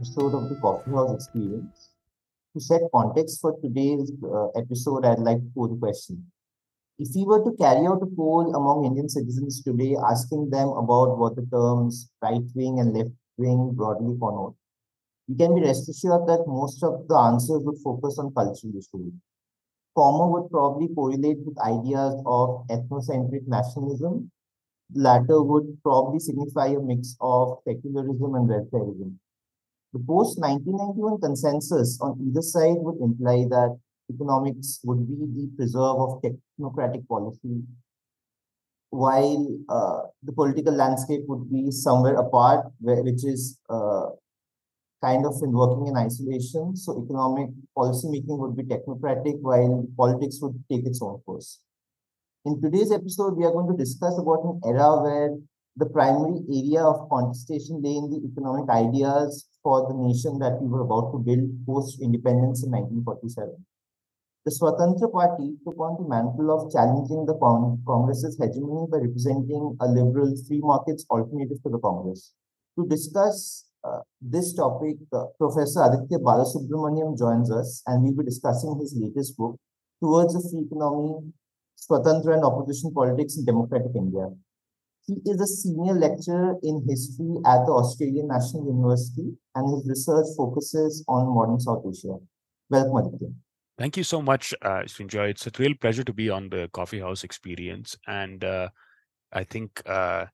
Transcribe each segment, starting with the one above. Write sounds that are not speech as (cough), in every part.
episode of the Coffee House Experience. To set context for today's uh, episode, I'd like to pose a question. If we were to carry out a poll among Indian citizens today, asking them about what the terms right wing and left wing broadly connote, we can be rest assured that most of the answers would focus on cultural issues. Former would probably correlate with ideas of ethnocentric nationalism. The latter would probably signify a mix of secularism and welfareism. The post 1991 consensus on either side would imply that economics would be the preserve of technocratic policy, while uh, the political landscape would be somewhere apart, where, which is uh, kind of in working in isolation. So economic policy making would be technocratic while politics would take its own course. In today's episode, we are going to discuss about an era where the primary area of contestation lay in the economic ideas for the nation that we were about to build post-independence in 1947. The Swatantra Party took on the mantle of challenging the Cong Congress's hegemony by representing a liberal free markets alternative to the Congress. To discuss uh, this topic, uh, Professor Aditya Balasubramanian joins us, and we'll be discussing his latest book, Towards a Free Economy, Swatantra and Opposition Politics in Democratic India. He is a senior lecturer in history at the Australian National University, and his research focuses on modern South Asia. Welcome, Aditya. Thank you so much, uh. It's a real pleasure to be on the Coffee House experience, and uh, I think uh,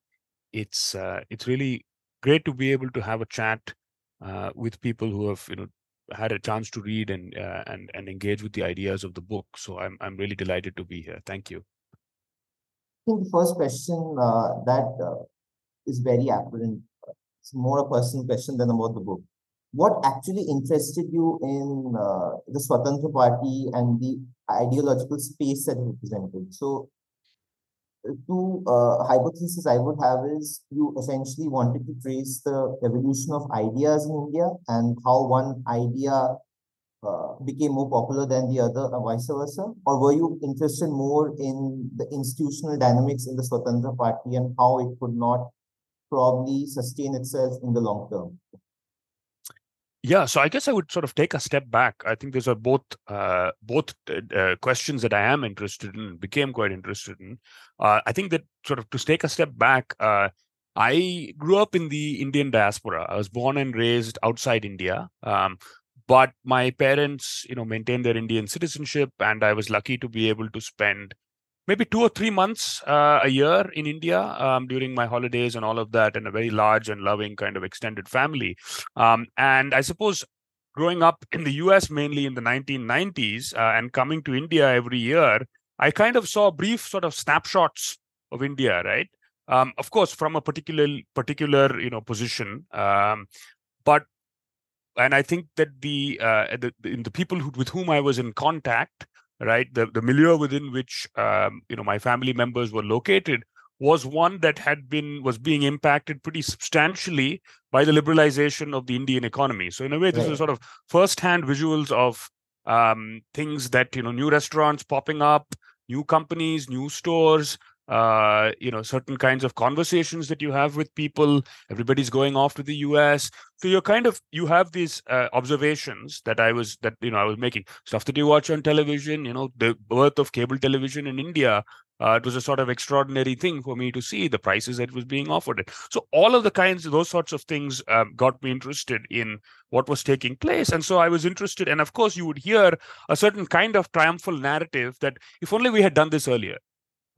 it's uh, it's really great to be able to have a chat uh, with people who have you know had a chance to read and uh, and and engage with the ideas of the book. So I'm I'm really delighted to be here. Thank you. Think the first question uh, that uh, is very apparent. It's more a personal question than about the book. What actually interested you in uh, the Swatantra Party and the ideological space that it represented? So two uh, hypotheses I would have is you essentially wanted to trace the evolution of ideas in India and how one idea uh, became more popular than the other, or vice versa? Or were you interested more in the institutional dynamics in the Swatantra Party and how it could not probably sustain itself in the long term? Yeah, so I guess I would sort of take a step back. I think these are both uh, both uh, questions that I am interested in, became quite interested in. Uh, I think that sort of to take a step back, uh, I grew up in the Indian diaspora. I was born and raised outside India, um, but my parents, you know, maintained their Indian citizenship, and I was lucky to be able to spend maybe two or three months uh, a year in India um, during my holidays and all of that, and a very large and loving kind of extended family. Um, and I suppose growing up in the US mainly in the 1990s uh, and coming to India every year, I kind of saw brief sort of snapshots of India, right? Um, of course, from a particular particular you know position, um, but and I think that the uh, the, the, the people who, with whom I was in contact right the, the milieu within which um, you know my family members were located was one that had been was being impacted pretty substantially by the liberalization of the indian economy so in a way this right. is sort of first-hand visuals of um, things that you know new restaurants popping up new companies new stores uh, you know certain kinds of conversations that you have with people. Everybody's going off to the us so you're kind of you have these uh, observations that i was that you know i was making. Stuff that you watch on television you know the birth of cable television in india uh, it was a sort of extraordinary thing for me to see the prices that was being offered so all of the kinds of those sorts of things um, got me interested in what was taking place. And so i was interested and of course you would hear a certain kind of triumphal narrative that if only we had done this earlier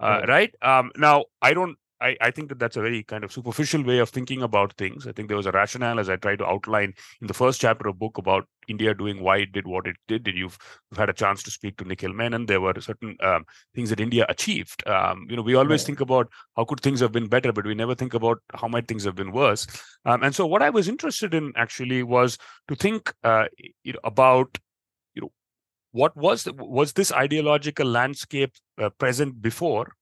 uh, right um, now i don't I, I think that that's a very kind of superficial way of thinking about things. I think there was a rationale, as I tried to outline in the first chapter of book about India doing why it did what it did. And you've, you've had a chance to speak to Nikhil Menon. There were certain um, things that India achieved. Um, you know, we always right. think about how could things have been better, but we never think about how might things have been worse. Um, and so, what I was interested in actually was to think uh, you know, about what was the, was this ideological landscape uh, present before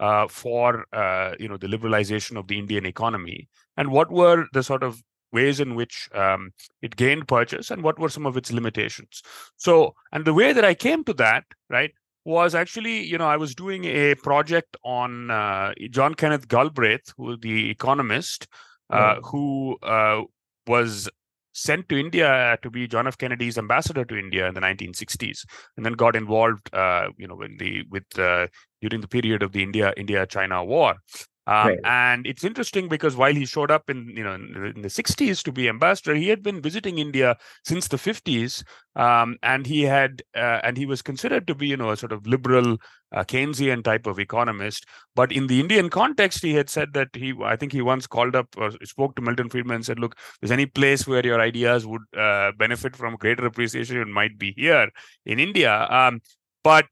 uh, for uh, you know the liberalization of the Indian economy, and what were the sort of ways in which um, it gained purchase, and what were some of its limitations? So, and the way that I came to that, right, was actually you know I was doing a project on uh, John Kenneth Galbraith, who the economist, uh, who uh, was sent to India to be John F. Kennedy's ambassador to India in the 1960s, and then got involved, uh, you know, in the with uh, during the period of the India India China War. Um, right. And it's interesting because while he showed up in you know in the 60s to be ambassador, he had been visiting India since the 50s, um, and he had uh, and he was considered to be you know a sort of liberal uh, Keynesian type of economist. But in the Indian context, he had said that he I think he once called up or spoke to Milton Friedman and said, "Look, there's any place where your ideas would uh, benefit from greater appreciation, it might be here in India." Um, but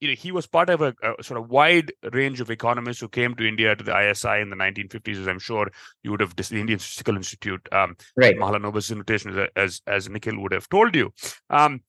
you know, he was part of a, a, sort of wide range of economists who came to India to the ISI in the 1950s, as I'm sure you would have, the Indian Statistical Institute, um, right. Mahalanobis invitation, as, as Nikhil would have told you. Um,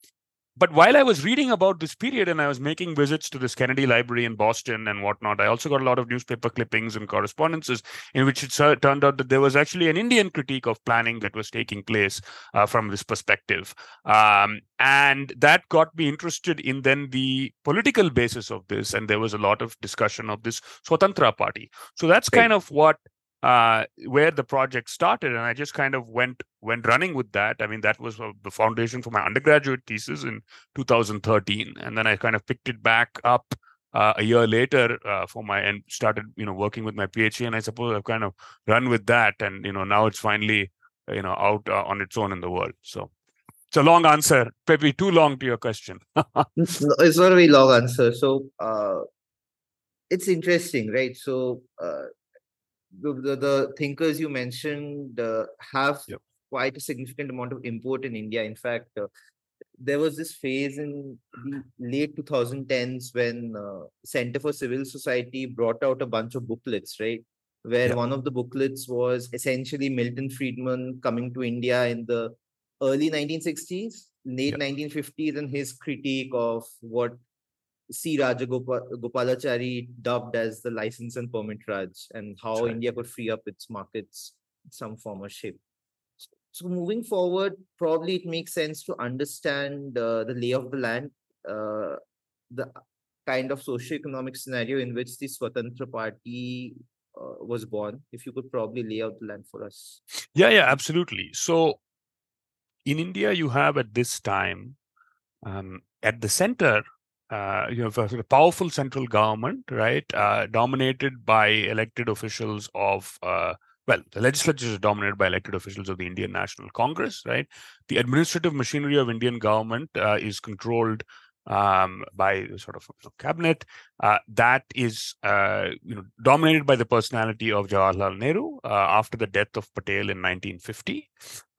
but while I was reading about this period and I was making visits to this Kennedy Library in Boston and whatnot, I also got a lot of newspaper clippings and correspondences in which it turned out that there was actually an Indian critique of planning that was taking place uh, from this perspective. Um, and that got me interested in then the political basis of this. And there was a lot of discussion of this Swatantra Party. So that's kind of what uh, where the project started, and I just kind of went went running with that. I mean, that was the foundation for my undergraduate thesis in 2013, and then I kind of picked it back up uh, a year later uh, for my and started you know working with my PhD, and I suppose I've kind of run with that, and you know now it's finally you know out uh, on its own in the world. So it's a long answer, maybe too long to your question. (laughs) it's not a very long answer. So uh, it's interesting, right? So uh, the, the, the thinkers you mentioned uh, have yep. quite a significant amount of import in India. In fact, uh, there was this phase in the late 2010s when uh, Center for Civil Society brought out a bunch of booklets, right? Where yep. one of the booklets was essentially Milton Friedman coming to India in the early 1960s, late yep. 1950s, and his critique of what C. Rajagopalachari dubbed as the license and permit Raj, and how right. India could free up its markets in some form or shape. So, moving forward, probably it makes sense to understand uh, the lay of the land, uh, the kind of socio-economic scenario in which the Swatantra Party uh, was born. If you could probably lay out the land for us. Yeah, yeah, absolutely. So, in India, you have at this time, um, at the center, uh, you have a powerful central government, right, uh, dominated by elected officials of, uh, well, the legislature is dominated by elected officials of the Indian National Congress, right? The administrative machinery of Indian government uh, is controlled um, by sort of cabinet uh, that is uh, you know dominated by the personality of Jawaharlal Nehru uh, after the death of Patel in 1950.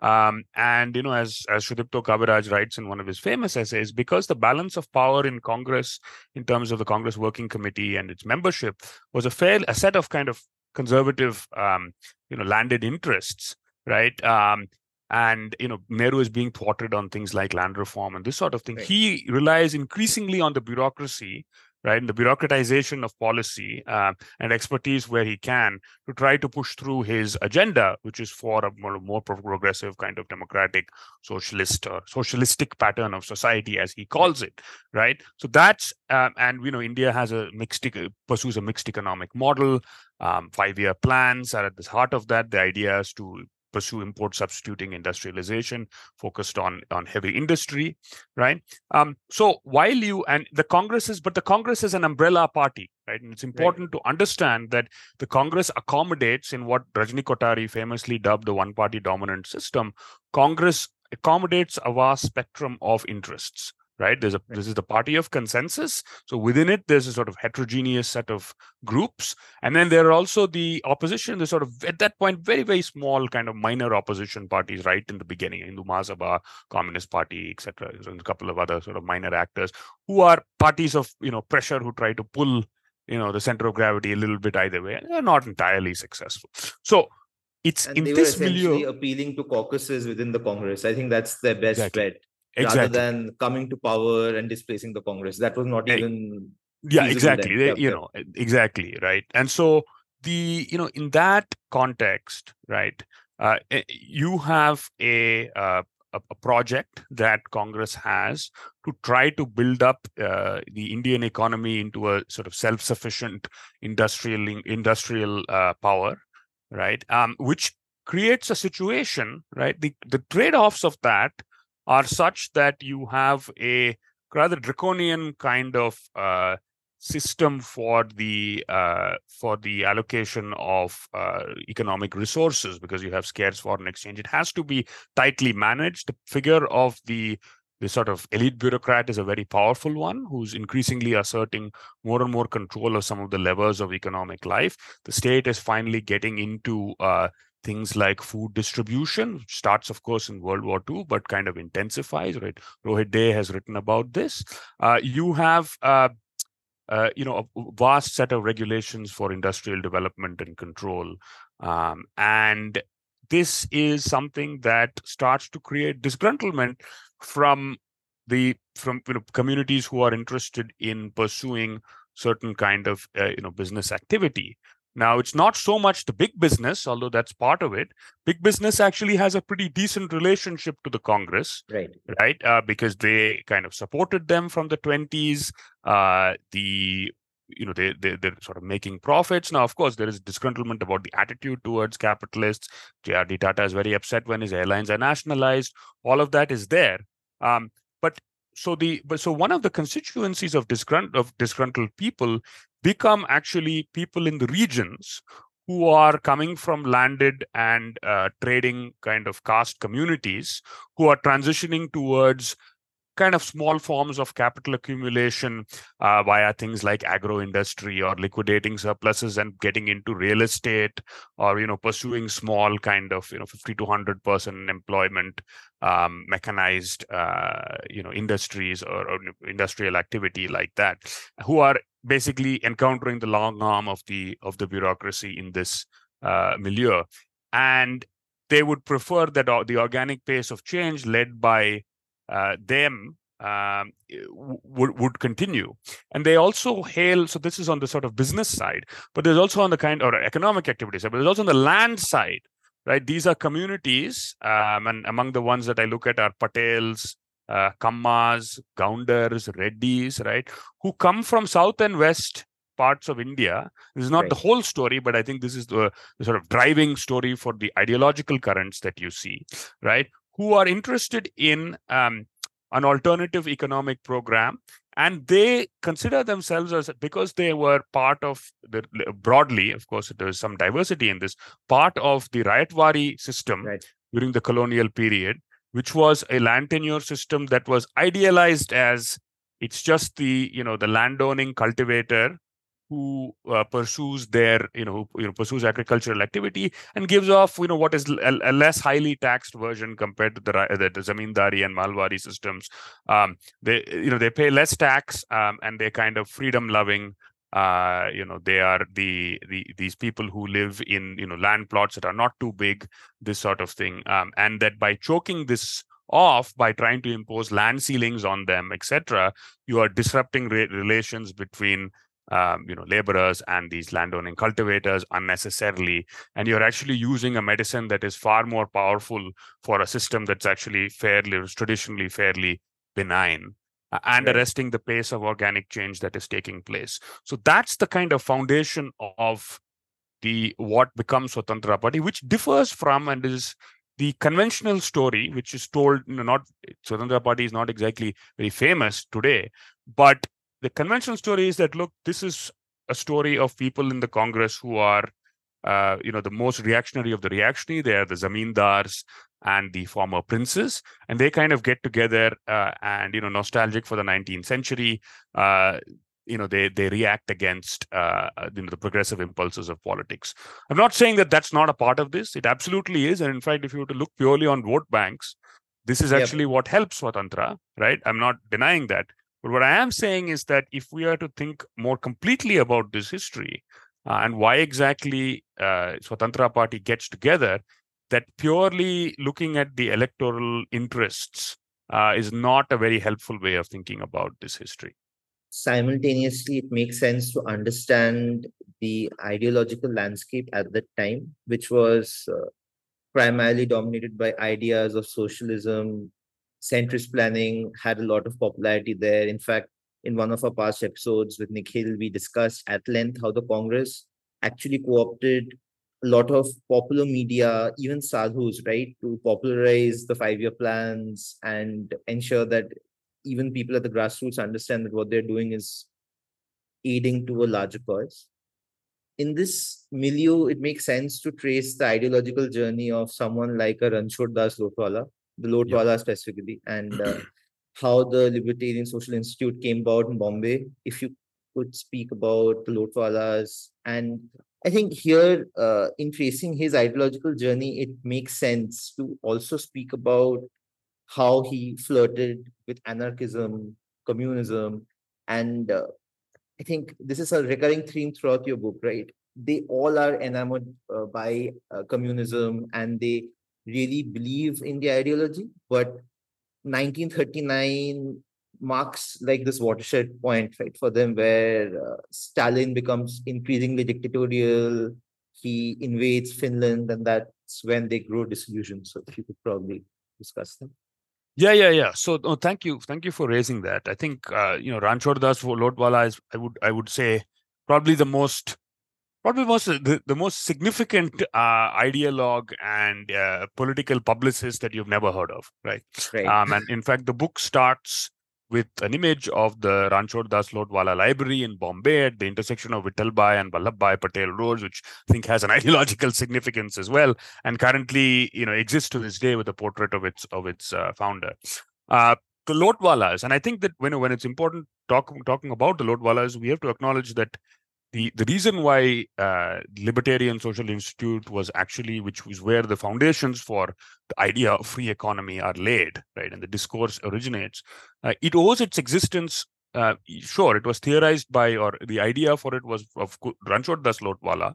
Um, and you know, as as Sudipta Kaviraj writes in one of his famous essays, because the balance of power in Congress, in terms of the Congress Working Committee and its membership, was a fair a set of kind of conservative, um, you know, landed interests, right? Um, and you know Nehru is being thwarted on things like land reform and this sort of thing. Right. He relies increasingly on the bureaucracy, right, and the bureaucratization of policy uh, and expertise where he can to try to push through his agenda, which is for a more, more progressive kind of democratic, socialist or socialistic pattern of society, as he calls it, right. So that's um, and you know India has a mixed pursues a mixed economic model. Um, five-year plans are at the heart of that. The idea is to pursue import substituting industrialization focused on on heavy industry right? Um, so while you and the congress is but the congress is an umbrella party right? And it's important right. to understand that the congress accommodates in what rajni kothari famously dubbed the one party dominant system. Congress accommodates a vast spectrum of interests right? There's a this is the party of consensus. So within it there's a sort of heterogeneous set of groups. And then there are also the opposition the sort of at that point very very small kind of minor opposition parties right in the beginning hindu mahasabha communist party etc so a couple of other sort of minor actors who are parties of you know pressure who try to pull you know the center of gravity a little bit either way and they're not entirely successful. So it's and in they this were essentially milieu appealing to caucuses within the congress. I think that's their best exactly. bet exactly. rather than coming to power and displacing the Congress. That was not even yeah, exactly. They, you know, exactly right. And so the you know in that context, right, uh, you have a uh, a, project that Congress has to try to build up uh, the Indian economy into a sort of self-sufficient industrial industrial uh, power, right? Um, which creates a situation, right? The the trade-offs of that are such that you have a rather draconian kind of uh, system for the uh, for the allocation of uh, economic resources because you have scarce foreign exchange. It has to be tightly managed. The figure of the the sort of elite bureaucrat is a very powerful one who's increasingly asserting more and more control of some of the levers of economic life. The state is finally getting into uh, things like food distribution, starts, of course, in World War II, but kind of intensifies, right? Rohit De has written about this. Uh, you have uh, uh, you know, a vast set of regulations for industrial development and control. Um, and this is something that starts to create disgruntlement from the from you know communities who are interested in pursuing certain kind of uh, you know business activity now, it's not so much the big business, although that's part of it. Big business actually has a pretty decent relationship to the Congress, right? Right, uh, because they kind of supported them from the twenties. Uh, the you know they, they they're sort of making profits now of course there is disgruntlement about the attitude towards capitalists jrd tata is very upset when his airlines are nationalized all of that is there um, but so the but so one of the constituencies of disgrunt of disgruntled people become actually people in the regions who are coming from landed and uh, trading kind of caste communities who are transitioning towards kind of small forms of capital accumulation uh, via things like agro industry or liquidating surpluses and getting into real estate or you know pursuing small kind of you know 50 to 100 person employment um, mechanized uh, you know industries or, or, industrial activity like that who are basically encountering the long arm of the of the bureaucracy in this uh, milieu and they would prefer that the organic pace of change led by uh, them um, would would continue, and they also hail. So this is on the sort of business side, but there's also on the kind or economic activity side, but there's also on the land side, right? These are communities, um, and among the ones that I look at are Patels, uh, Kammas, Gaundars, Reddis, right, who come from south and west parts of India. This is not right. the whole story, but I think this is the, the, sort of driving story for the ideological currents that you see, right? who are interested in um, an alternative economic program and they consider themselves as because they were part of the broadly of course there's some diversity in this part of the Ryotwari system right. during the colonial period which was a land tenure system that was idealized as it's just the you know the landowning cultivator who uh, pursues their you know you know pursues agricultural activity and gives off you know what is a, a less highly taxed version compared to the the, the zamindari and mahalwari systems. Um, they you know they pay less tax um, and they're kind of freedom loving uh, you know they are the the these people who live in you know land plots that are not too big this sort of thing um, and that by choking this off by trying to impose land ceilings on them etc you are disrupting re- relations between um, you know laborers and these landowning cultivators unnecessarily. And you're actually using a medicine that is far more powerful for a system that's actually fairly traditionally fairly benign and right. arresting the pace of organic change that is taking place so that's the kind of foundation of the what becomes Swatantra Party, which differs from and is the conventional story, which is told, you know, not Swatantra Party is not exactly very famous today, but the conventional story is that look, this is a story of people in the Congress who are, uh, you know, the most reactionary of the reactionary. They are the zamindars and the former princes, and they kind of get together uh, and you know, nostalgic for the 19th century. Uh, you know they they react against uh, you know the progressive impulses of politics i'm not saying that that's not a part of this it absolutely is and in fact if you were to look purely on vote banks this is actually yep. what helps swatantra right i'm not denying that but what I am saying is that if we are to think more completely about this history uh, and why exactly uh, Swatantra Party gets together, that purely looking at the electoral interests uh, is not a very helpful way of thinking about this history. Simultaneously, it makes sense to understand the ideological landscape at that time, which was uh, primarily dominated by ideas of socialism, centrist planning had a lot of popularity there. In fact, in one of our past episodes with Nikhil, we discussed at length how the Congress actually co opted a lot of popular media, even sadhus, right, to popularize the five-year plans and ensure that even people at the grassroots understand that what they're doing is aiding to a larger cause. In this milieu, it makes sense to trace the ideological journey of someone like a Ranchhod Das Lotwala, the Lotwala yep. specifically, and uh, how the Libertarian Social Institute came about in Bombay. If you could speak about the Lotwalas and I think here, uh, in tracing his ideological journey, it makes sense to also speak about how he flirted with anarchism, communism, and uh, I think this is a recurring theme throughout your book, right? They all are enamored uh, by uh, communism and they really believe in the ideology. But 1939 marks like this watershed point, right, for them where uh, Stalin becomes increasingly dictatorial. He invades Finland, and that's when they grow disillusioned. So, if you could probably discuss them. Yeah, yeah, yeah. So, oh, thank you, thank you for raising that. I think uh, you know Ranchhod Das Lotwala is, I would, I would say, probably the most, probably most the, the most significant uh, ideologue and uh, political publicist that you've never heard of, right? Right. Um, and in fact, the book starts with an image of the Ranchhod Das Lotwala Library in Bombay at the intersection of Vittalbhai and Vallabhbhai Patel roads, which I think has an (laughs) ideological significance as well, and currently you know exists to this day with a portrait of its of its uh, founder. Uh, the Lotwalas, and I think that when when it's important talk, talking about the Lotwalas, we have to acknowledge that the the reason why uh, libertarian social institute was actually which was where the foundations for the idea of free economy are laid right and the discourse originates uh, it owes its existence uh, sure it was theorized by or the idea for it was of ranchhod das lotwala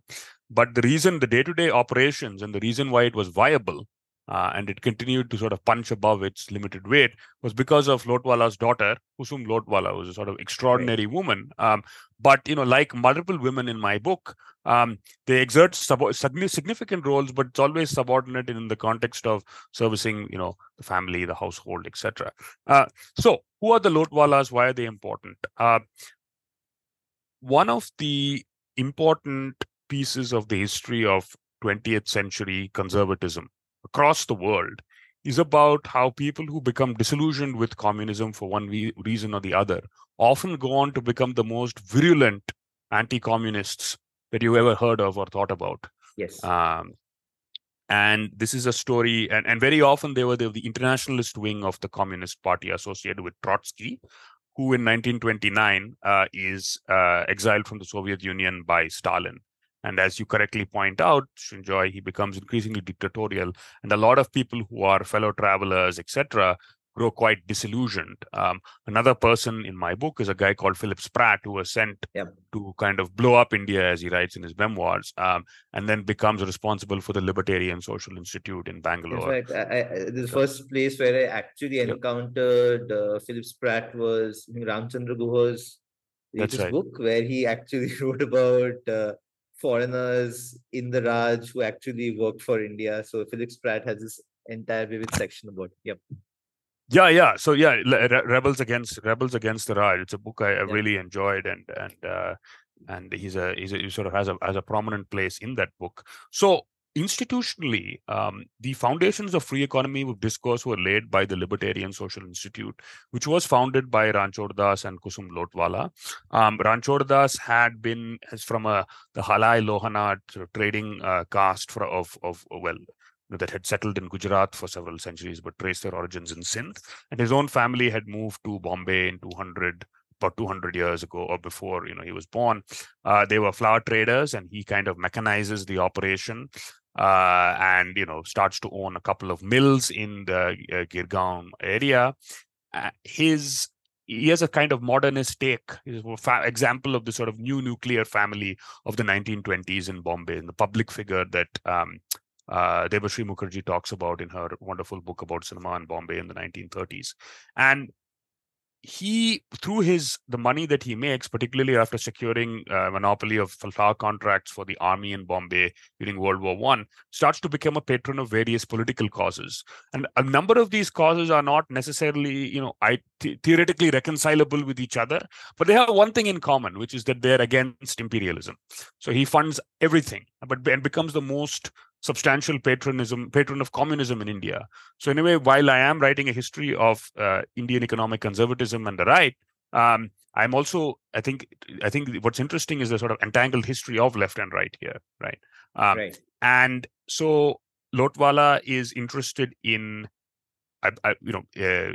but the reason the day-to-day operations and the reason why it was viable uh, and it continued to sort of punch above its limited weight was because of Lotwala's daughter, Kusum Lotwala, was a sort of extraordinary right. woman. Um, but you know, like multiple women in my book, um, they exert sub- significant roles, but it's always subordinate in the context of servicing, you know, the family, the household, etc. Uh, so, who are the Lotwalas? Why are they important? Uh, one of the important pieces of the history of 20th century conservatism across the world is about how people who become disillusioned with communism for one re- reason or the other often go on to become the most virulent anti-communists that you ever heard of or thought about. Yes. Um, and this is a story, and, and very often they were the, the internationalist wing of the Communist Party associated with Trotsky, who in 1929 uh, is uh, exiled from the Soviet Union by Stalin. And as you correctly point out, Srinjoy, he becomes increasingly dictatorial. And a lot of people who are fellow travelers, etc., grow quite disillusioned. Um, another person in my book is a guy called Philip Spratt, who was sent yep. to kind of blow up India, as he writes in his memoirs, um, and then becomes responsible for the Libertarian Social Institute in Bangalore. In fact, I, I, the first place where I actually encountered uh, Philip Spratt was Ramchandra Guha's latest right. book, where he actually (laughs) wrote about uh, foreigners in the Raj who actually worked for India. So Philip Spratt has this entire vivid section about. Yep. Yeah, yeah. So yeah, rebels against rebels against the Raj. It's a book I, I yeah. really enjoyed, and and uh, and he's a he's a, he sort of has a has a prominent place in that book. So institutionally, um, the foundations of free economy with discourse were laid by the Libertarian Social Institute, which was founded by Ranchhod Das and Kusum Lotwala. Um, Ranchhod Das had been as from a the Halai Lohana trading uh, caste for, of of well that had settled in Gujarat for several centuries but traced their origins in Sindh. And his own family had moved to Bombay in 200 about 200 years ago or before you know he was born uh, they were flour traders and he kind of mechanizes the operation uh, and you know starts to own a couple of mills in the uh, Girgaon area. Uh, his he has a kind of modernist take. He's an fa- example of the sort of new nuclear family of the 1920s in Bombay, and the public figure that um, uh, Mukherjee talks about in her wonderful book about cinema in Bombay in the 1930s. And he through his the money that he makes particularly after securing a uh, monopoly of flour contracts for the army in bombay during world war one starts to become a patron of various political causes. And a number of these causes are not necessarily you know I, th- theoretically reconcilable with each other but they have one thing in common which is that they're against imperialism. So he funds everything but and becomes the most substantial patronism, patron of communism in India. So in a way, while I am writing a history of uh, Indian economic conservatism and the right, um, I'm also, I think, I think what's interesting is the sort of entangled history of left and right here, right? Um, right. And so Lotwala is interested in, I, I, you know, uh,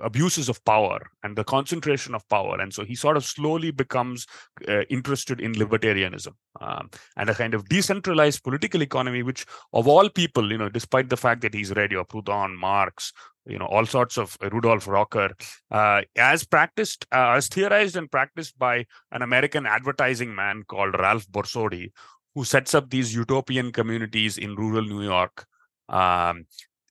abuses of power and the concentration of power. And so he sort of slowly becomes uh, interested in libertarianism um, and a kind of decentralized political economy which of all people you know despite the fact that he's read your proudhon marx you know all sorts of rudolf rocker uh, as practiced uh, as theorized and practiced by an american advertising man called ralph borsodi who sets up these utopian communities in rural new york um,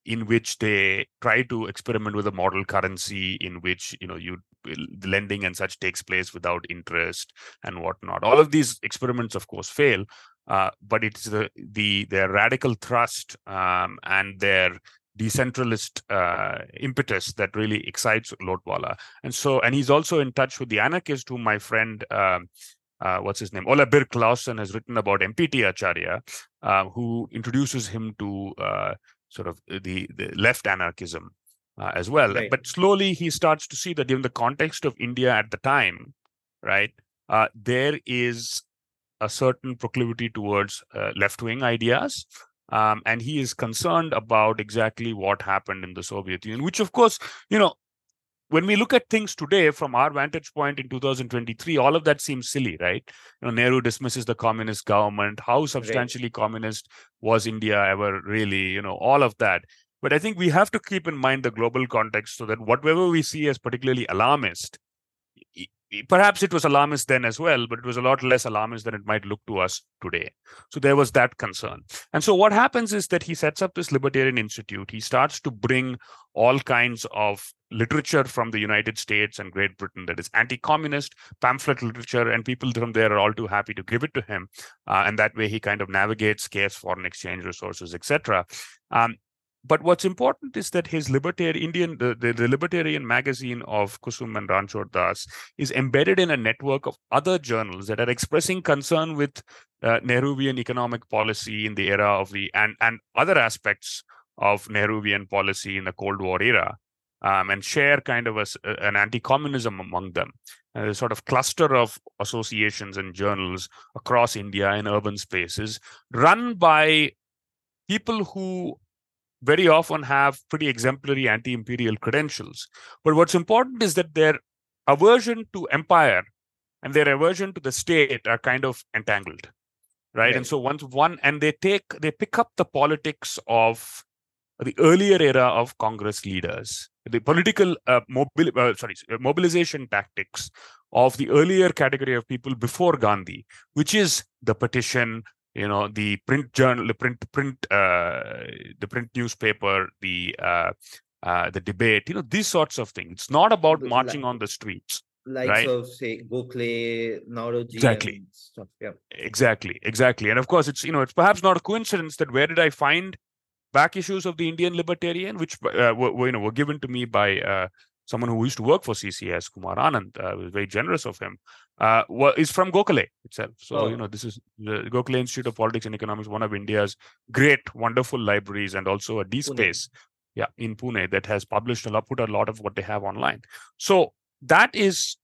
in which they try to experiment with a model currency in which you know you the lending and such takes place without interest and whatnot all of these experiments of course fail uh, but it's the the their radical thrust um, and their decentralist uh, impetus that really excites Lotwala. And so, and he's also in touch with the anarchist whom my friend, um, uh, what's his name, Ole Birk Laursen has written about MPT Acharya, uh, who introduces him to uh, sort of uh, the, the left anarchism uh, as well. Right. But slowly he starts to see that in the context of India at the time, right, uh, there is a certain proclivity towards uh, left wing ideas. Um, and he is concerned about exactly what happened in the Soviet Union, which, of course, you know, when we look at things today from our vantage point in 2023 all of that seems silly right? You know nehru dismisses the communist government. How substantially right. communist was india ever really you know all of that. But i think we have to keep in mind the global context so that whatever we see as particularly alarmist perhaps it was alarmist then as well, but it was a lot less alarmist than it might look to us today. So there was that concern. And so what happens is that he sets up this Libertarian Institute. He starts to bring all kinds of literature from the United States and Great Britain that is anti-communist pamphlet literature, and people from there are all too happy to give it to him. Uh, and that way he kind of navigates scarce foreign exchange resources, etc. Um, but what's important is that his libertarian Indian the, the, the, libertarian magazine of Kusum and Ranchhod Das is embedded in a network of other journals that are expressing concern with uh, Nehruvian economic policy in the era of the and and other aspects of Nehruvian policy in the Cold War era. Um, and share kind of a, an anti-communism among them. a sort of cluster of associations and journals across India in urban spaces, run by people who very often have pretty exemplary anti imperial credentials. But what's important is that their aversion to empire and their aversion to the state are kind of entangled. Right? right. And so once one, and they take, they pick up the politics of the earlier era of Congress leaders, the political uh, mobil- uh, sorry, mobilization tactics of the earlier category of people before Gandhi, which is the petition, you know the print journal the print print uh, the print newspaper the uh, uh, the debate you know these sorts of things it's not about marching on the streets like right? of say Gokhale, Naoroji, exactly. stuff. Yeah, exactly, exactly. And of course, it's you know it's perhaps not a coincidence that where did I find back issues of the Indian Libertarian, which uh, were, were you know were given to me by uh, someone who used to work for CCS, Kumar Anand, uh, was very generous of him, uh, is from Gokhale itself. So, oh. you know, this is the Gokhale Institute of Politics and Economics, one of India's great, wonderful libraries, and also a D space, yeah, in Pune that has published a lot, put a lot of what they have online. So that is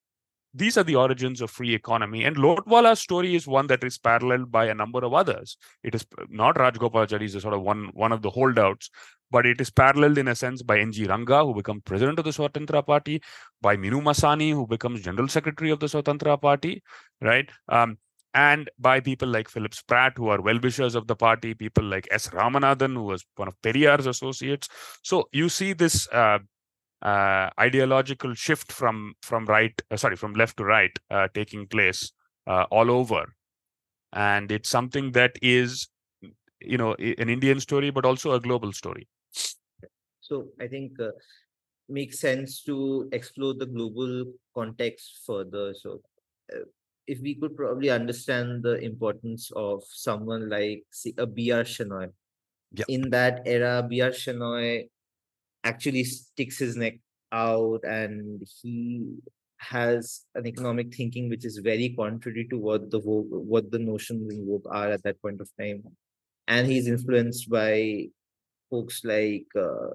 these are the origins of free economy. And Lotwala's story is one that is paralleled by a number of others. It is not Rajgopalachari is a sort of one, one of the holdouts, but it is paralleled in a sense by N.G. Ranga, who becomes president of the Swatantra Party, by Minu Masani, who becomes general secretary of the Swatantra Party, right? Um, and by people like Philip Spratt, who are well-wishers of the party, people like S. Ramanathan, who was one of Periyar's associates. So you see this uh, uh, ideological shift from from right, uh, sorry, from left to right, uh, taking place uh, all over, and it's something that is, you know, an Indian story, but also a global story. So I think uh, makes sense to explore the global context further. So, uh, if we could probably understand the importance of someone like say, a B.R. Shenoy. Yeah. In that era, B.R. Shenoy actually sticks his neck out and he has an economic thinking which is very contrary to what the what the notions in vogue are at that point of time and he's influenced by folks like uh,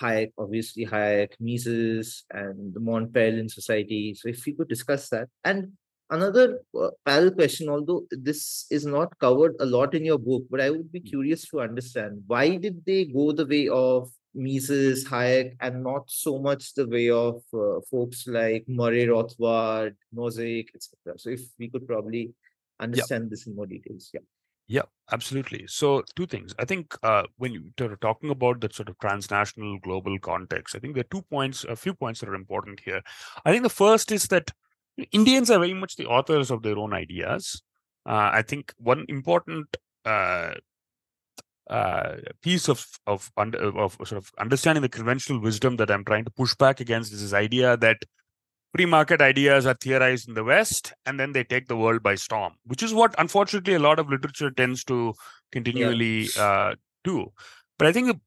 Hayek, obviously Hayek, Mises, and the Mont Pelerin Society. So if we could discuss that. And another uh, parallel question, although this is not covered a lot in your book, but I would be curious to understand why did they go the way of Mises, Hayek, and not so much the way of uh, folks like Murray Rothbard, Nozick, etc. So if we could probably understand this in more details. Yeah. Yeah, absolutely. So two things. I think uh, when you're talking about that sort of transnational global context, I think there are two points, a few points that are important here. I think the first is that Indians are very much the authors of their own ideas. Uh, I think one important uh, uh, piece of of, under, of sort of understanding the conventional wisdom that I'm trying to push back against is this idea that free market ideas are theorized in the West and then they take the world by storm, which is what unfortunately a lot of literature tends to continually yeah. uh, do. But I think a,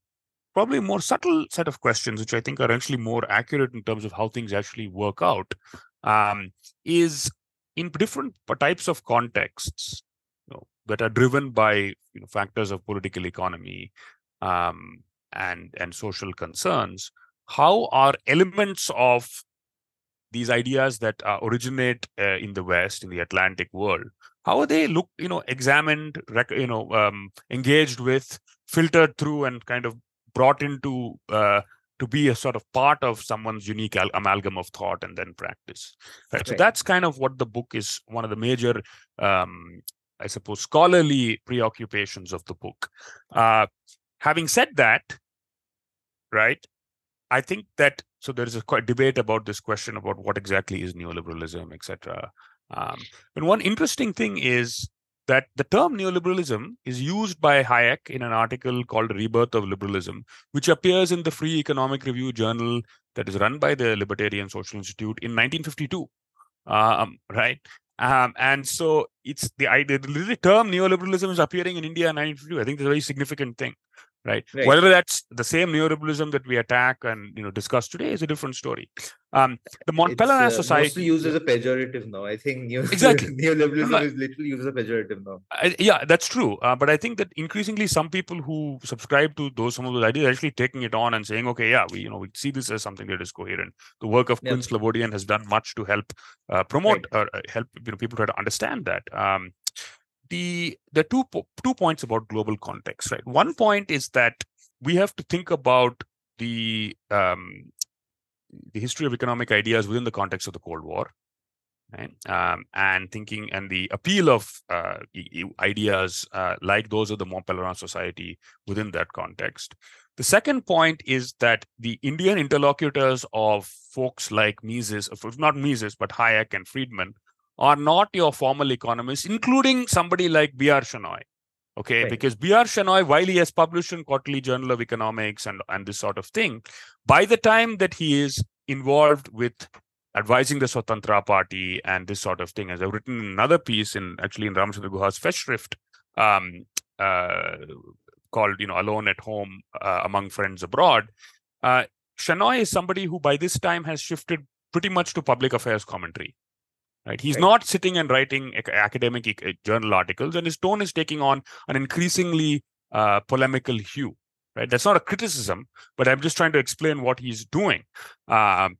probably a more subtle set of questions, which I think are actually more accurate in terms of how things actually work out, um, is in different types of contexts that are driven by you know, factors of political economy um, and and social concerns. How are elements of these ideas that uh, originate uh, in the West, in the Atlantic world, how are they looked, you know, examined, rec- you know, um, engaged with, filtered through, and kind of brought into uh, to be a sort of part of someone's unique al- amalgam of thought and then practice. Right? right. So that's kind of what the book is. One of the major, um, I suppose, scholarly preoccupations of the book. Uh, having said that, right, I think that so there is a quite debate about this question about what exactly is neoliberalism, etc. Um, and one interesting thing is that the term neoliberalism is used by Hayek in an article called Rebirth of Liberalism, which appears in the Free Economic Review journal that is run by the Libertarian Social Institute in 1952. Um, right? Um, and so it's the idea, the term neoliberalism is appearing in India in 1952. I think it's a very significant thing right? right? Whether that's the same neoliberalism that we attack and you know discuss today is a different story. Um, the Mont Pelerin uh, Society mostly used as a pejorative now. I think neo- (laughs) exactly neoliberalism is literally used as a pejorative now. I, yeah, that's true. Uh, but I think that increasingly some people who subscribe to those some of those ideas are actually taking it on and saying, okay, yeah, we you know we see this as something that is coherent. The work of yeah. Quinn Slobodian has done much to help uh, promote right. or uh, help you know people try to understand that. Um, the the two two points about global context, right? One point is that we have to think about the um, the history of economic ideas within the context of the Cold War, right? Um, and thinking and the appeal of uh, ideas uh, like those of the Mont Pelerin Society within that context. The second point is that the Indian interlocutors of folks like Mises, not Mises, but Hayek and Friedman, are not your formal economists, including somebody like B.R. Shenoy. Okay, right. because B.R. Shenoy, while he has published in Quarterly Journal of Economics and, and this sort of thing, by the time that he is involved with advising the Swatantra Party and this sort of thing, as I've written another piece in actually in Ramchandra Guha's Festschrift um, uh, called, you know, Alone at Home uh, Among Friends Abroad, uh, Shenoy is somebody who by this time has shifted pretty much to public affairs commentary right? He's right. not sitting and writing academic journal articles and his tone is taking on an increasingly uh, polemical hue. Right? That's not a criticism but i'm just trying to explain what he's doing. Um,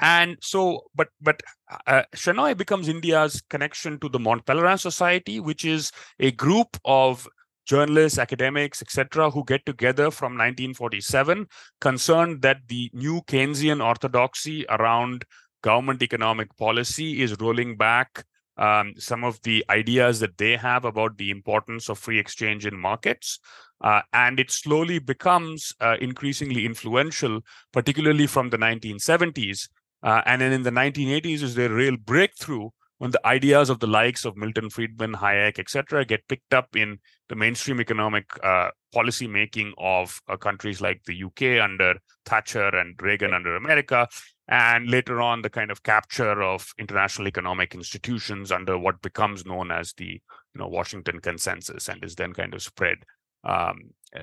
and so but but uh, Shenoy becomes india's connection to the mont pelerin society which is a group of journalists academics etc who get together from 1947 concerned that the new keynesian orthodoxy around government economic policy is rolling back um, some of the ideas that they have about the importance of free exchange in markets. Uh, and it slowly becomes uh, increasingly influential, particularly from the 1970s. Uh, and then in the 1980s is the real breakthrough when the ideas of the likes of Milton Friedman, Hayek, etc., get picked up in the mainstream economic uh, policy making of uh, countries like the UK under Thatcher and Reagan under America, and later on the kind of capture of international economic institutions under what becomes known as the you know Washington Consensus, and is then kind of spread um,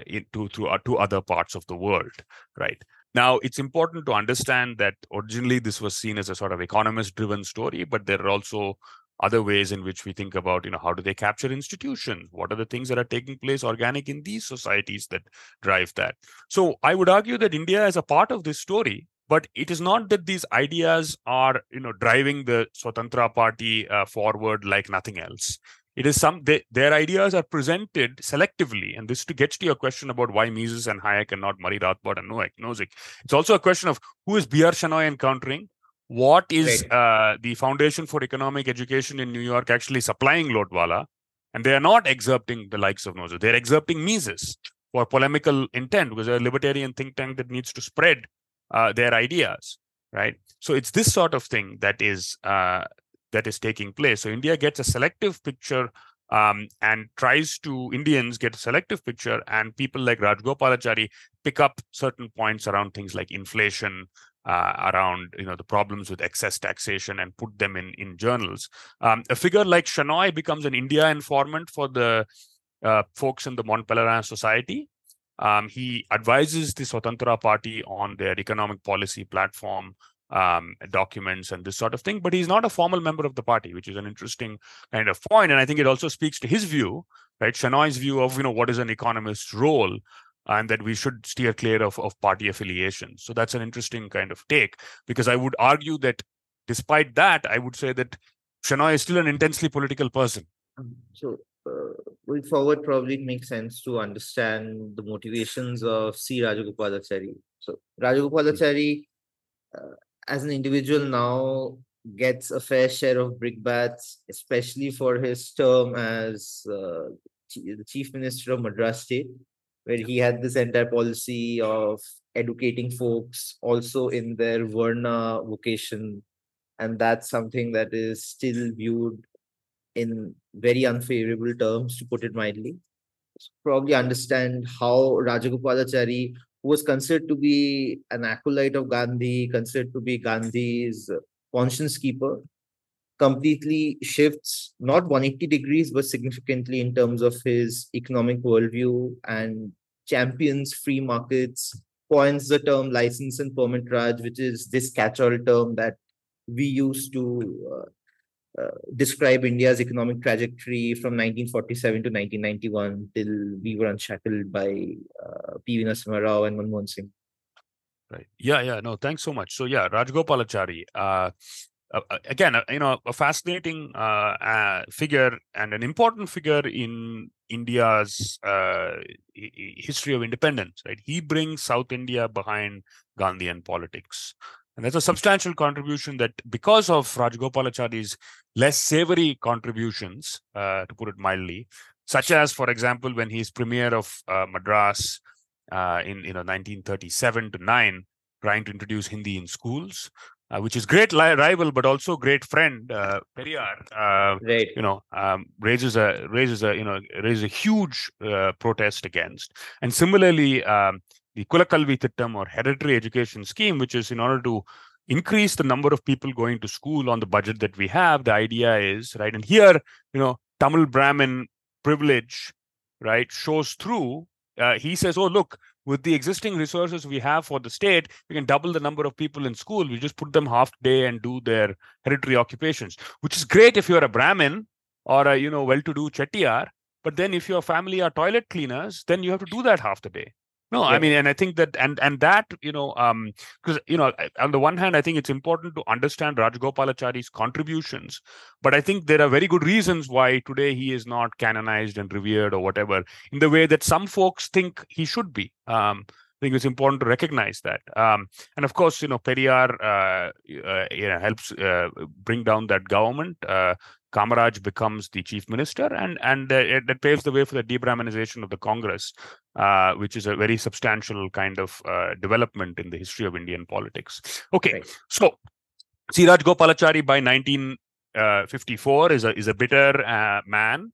into to, uh, to other parts of the world, right? Now, it's important to understand that originally this was seen as a sort of economist driven story, but there are also other ways in which we think about, you know, how do they capture institutions? What are the things that are taking place organic in these societies that drive that? So I would argue that India is a part of this story, but it is not that these ideas are, you know, driving the Swatantra party uh, forward like nothing else. It is some they, their ideas are presented selectively and this to gets to your question about why mises and hayek and not murray rothbard and nozick it's also a question of who is br shenoy encountering? What is uh, the foundation for economic education in new york actually supplying lodwala and they are not excerpting the likes of nozick they're excerpting mises for polemical intent because they're a libertarian think tank that needs to spread uh, their ideas right so it's this sort of thing that is uh, that is taking place. So India gets a selective picture um, and tries to Indians get a selective picture, and people like Rajagopalachari pick up certain points around things like inflation, uh, around you know the problems with excess taxation, and put them in in journals. Um, a figure like Shenoy becomes an India informant for the uh, folks in the Mont Society. Um, he advises the Swatantra Party on their economic policy platform um, documents and this sort of thing. But he's not a formal member of the party, which is an interesting kind of point. And I think it also speaks to his view, right? Shenoy's view of you know what is an economist's role, and that we should steer clear of, of party affiliation. So that's an interesting kind of take because I would argue that despite that, I would say that Shenoy is still an intensely political person. Um, so uh, going forward, probably it makes sense to understand the motivations of C. Rajagopalachari. So Rajagopalachari uh, as an individual now gets a fair share of brickbats, especially for his term as uh, the chief minister of Madras State, where he had this entire policy of educating folks also in their Varna vocation. And that's something that is still viewed in very unfavorable terms, to put it mildly. Probably understand how Rajagopalachari who was considered to be an acolyte of Gandhi, considered to be Gandhi's conscience keeper, completely shifts not 180 degrees, but significantly in terms of his economic worldview and champions free markets, coins the term license and permit raj, which is this catch-all term that we use to uh, describe India's economic trajectory from 1947 to 1991 till we were unshackled by uh, P.V. Narasimha Rao and Manmohan Singh. Right. Yeah, yeah. No, thanks so much. So, yeah, Rajgopalachari. Uh, uh, uh again, uh, you know, a fascinating figure and an important figure in India's history of independence. Right, he brings South India behind Gandhian politics. And that's a substantial contribution that because of Rajagopalachari's less savory contributions, uh, to put it mildly, such as, for example, when he's premier of uh, Madras uh, in you know 1937 to 9, trying to introduce Hindi in schools, uh, which is great li- rival but also great friend uh, Periyar. Uh, right. You know, um, raises a raises a you know raises a huge uh, protest against, and similarly. Um, the Kulakalvi Thittam or hereditary education scheme, which is in order to increase the number of people going to school on the budget that we have. The idea is, right, and here, you know, Tamil Brahmin privilege, right, shows through. Uh, he says, oh, look, with the existing resources we have for the state, we can double the number of people in school. We just put them half day and do their hereditary occupations, which is great if you're a Brahmin or a, you know, well-to-do Chettiar. But then if your family are toilet cleaners, then you have to do that half the day. No, yeah. I mean, and I think that, and and that, you know, um, because you know, on the one hand, I think it's important to understand Rajagopalachari's contributions, but I think there are very good reasons why today he is not canonized and revered or whatever in the way that some folks think he should be. Um, I think it's important to recognize that. Um, and of course, you know, Periyar uh, uh, you know, helps uh, bring down that government. Uh, Kamaraj becomes the chief minister, and and uh, that paves the way for the de-Brahminization of the Congress, uh, which is a very substantial kind of development in the history of Indian politics. Okay, right. so C. Rajagopalachari by 19 uh, 54 is a is a bitter uh, man.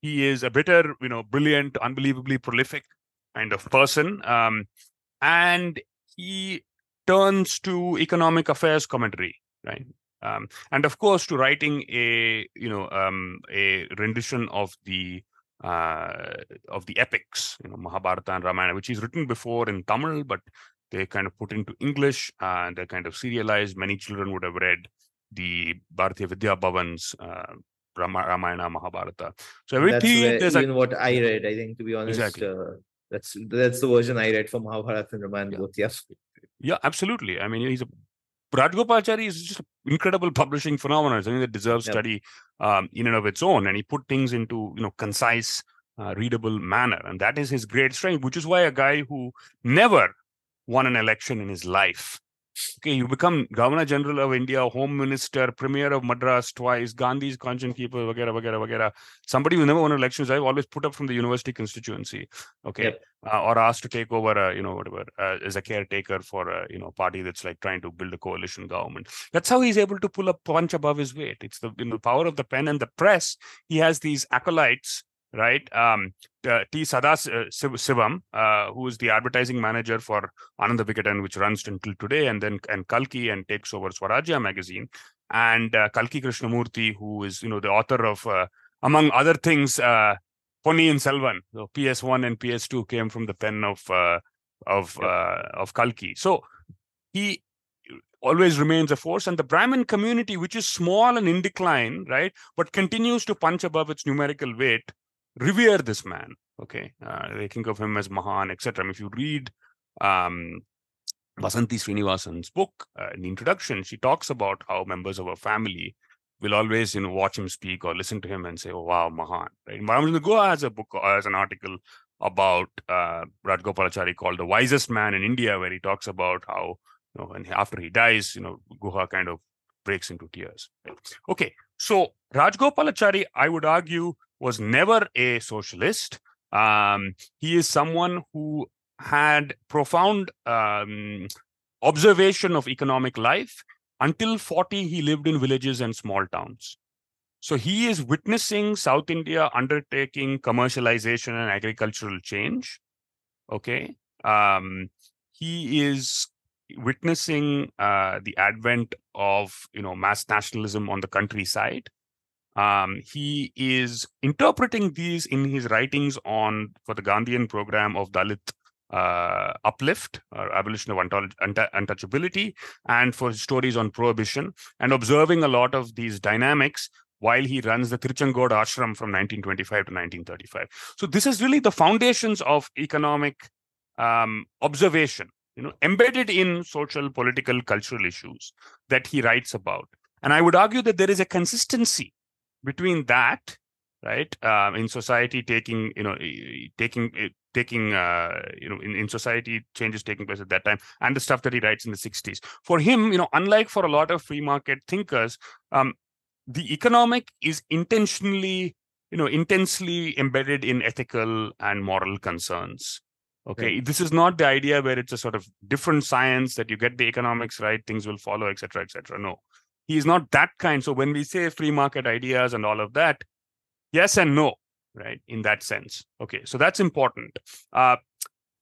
He is a bitter, you know, brilliant, unbelievably prolific kind of person, um, and he turns to economic affairs commentary, right? Um, and of course, to writing a you know um, a rendition of the uh, of the epics, you know, Mahabharata and Ramayana, which is written before in Tamil, but they kind of put into English uh, and they're kind of serialized. Many children would have read the Bharatiya Vidya Bhavan's uh, Ramayana, Mahabharata. So everything that's even a, what I read, I think, to be honest, exactly. uh, that's that's the version I read from Mahabharata and Ramayana yeah. both. Yes. Yeah, absolutely. I mean, he's a Rajgopalachari is just an incredible publishing phenomenon. Something that deserves yep. study um, in and of its own. And he put things into you know concise, uh, readable manner, and that is his great strength. Which is why a guy who never won an election in his life Okay, you become Governor General of India, Home Minister, Premier of Madras twice, Gandhi's conscience keeper, vagera, vagera, vagera. Somebody who never won elections, I've always put up from the university constituency, okay, yep. uh, or asked to take over, uh, you know, whatever, uh, as a caretaker for a, you know, party that's like trying to build a coalition government. That's how he's able to pull a punch above his weight. It's the you know, power of the pen and the press. He has these acolytes right? Um, uh, T. Sadas uh, Sivam, uh, who is the advertising manager for Ananda Vikatan, which runs until today, and then and Kalki and takes over Swarajya magazine, and uh, Kalki Krishnamurti, who is you know the author of, uh, among other things, uh, and Selvan. So PS1 and PS2 came from the pen of uh, of uh, of Kalki. So he always remains a force and the brahmin community which is small and in decline right but continues to punch above its numerical weight revere this man. Okay, uh, they think of him as Mahan, etc. I mean, if you read um, Vasanti Srinivasan's book uh, in the introduction, she talks about how members of her family will always, you know, watch him speak or listen to him and say, "Oh, wow, Mahan." Right? Ramachandra Guha has a book, uh, has an article about uh, Rajgopalachari called "The Wisest Man in India," where he talks about how, you know, and after he dies, you know, Guha kind of breaks into tears. Okay, so Rajgopalachari, I would argue, was never a socialist. Um, he is someone who had profound um, observation of economic life. Until 40, he lived in villages and small towns. So he is witnessing South India undertaking commercialization and agricultural change. Okay. Um, he is witnessing uh, the advent of you know mass nationalism on the countryside um, he is interpreting these in his writings on for the Gandhian program of Dalit uh, uplift or abolition of untouchability and for stories on prohibition and observing a lot of these dynamics while he runs the Tiruchengodu ashram from 1925 to 1935. So this is really the foundations of economic um, observation, you know, embedded in social, political, cultural issues that he writes about. And I would argue that there is a consistency between that right um, in society taking you know taking taking uh, you know in, in society changes taking place at that time and the stuff that he writes in the 60s for him you know unlike for a lot of free market thinkers um, the economic is intentionally you know intensely embedded in ethical and moral concerns okay? Right. this is not the idea where it's a sort of different science that you get the economics right things will follow etc etc no he's not that kind. So when we say free market ideas and all of that, yes and no, right? In that sense. Okay, so that's important. Uh,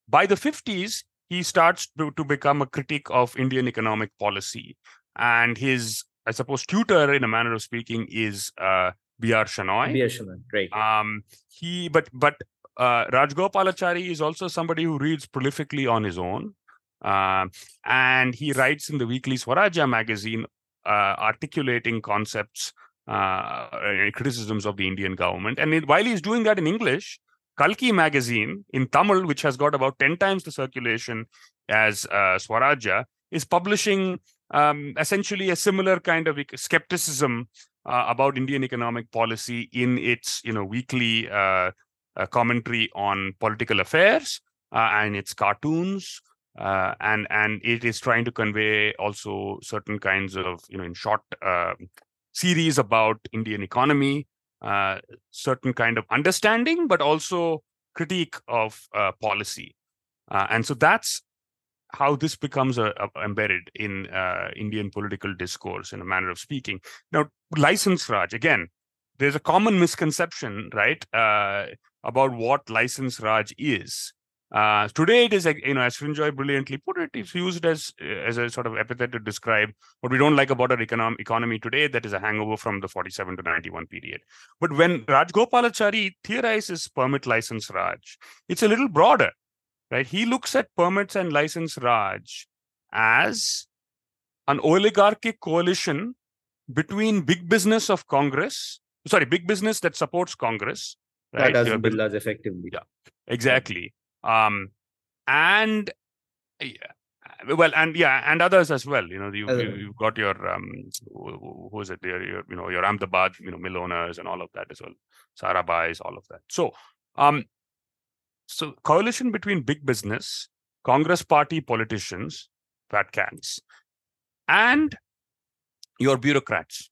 by the 50s, he starts to, to become a critic of Indian economic policy. And his, I suppose, tutor, in a manner of speaking, is uh, B.R. Shenoy. B.R. Shenoy, great. Um, he, but, but uh, Rajgopalachari is also somebody who reads prolifically on his own. Uh, and he writes in the weekly Swarajya magazine articulating concepts, uh, criticisms of the Indian government. And it, while he's doing that in English, Kalki magazine in Tamil, which has got about 10 times the circulation as uh, Swarajya, is publishing um, essentially a similar kind of skepticism uh, about Indian economic policy in its you know weekly uh, uh, commentary on political affairs and its cartoons uh, and and it is trying to convey also certain kinds of you know in short uh, series about Indian economy, uh, certain kind of understanding, but also critique of uh, policy, uh, and so that's how this becomes a, a embedded in uh, Indian political discourse in a manner of speaking. Now, license Raj again. There's a common misconception, right, uh, about what license Raj is. Uh, today, it is, you know, as Srinjoy brilliantly put it, it's used as as a sort of epithet to describe what we don't like about our econom- economy today. That is a hangover from the 47 to 91 period. But when Rajgopalachari theorizes permit license Raj, it's a little broader, right? He looks at permits and license Raj as an oligarchic coalition between big business of Congress, sorry, big business that supports Congress, right? That does Birlas effectively. Yeah, exactly um, and yeah, well, and yeah, and others as well. You know, you, you have got your um, who is it? Your, your you know your Ahmedabad, you know, mill owners and all of that as well. Sarabhais, all of that. So, um, so coalition between big business, Congress party politicians, fat cats, and your bureaucrats,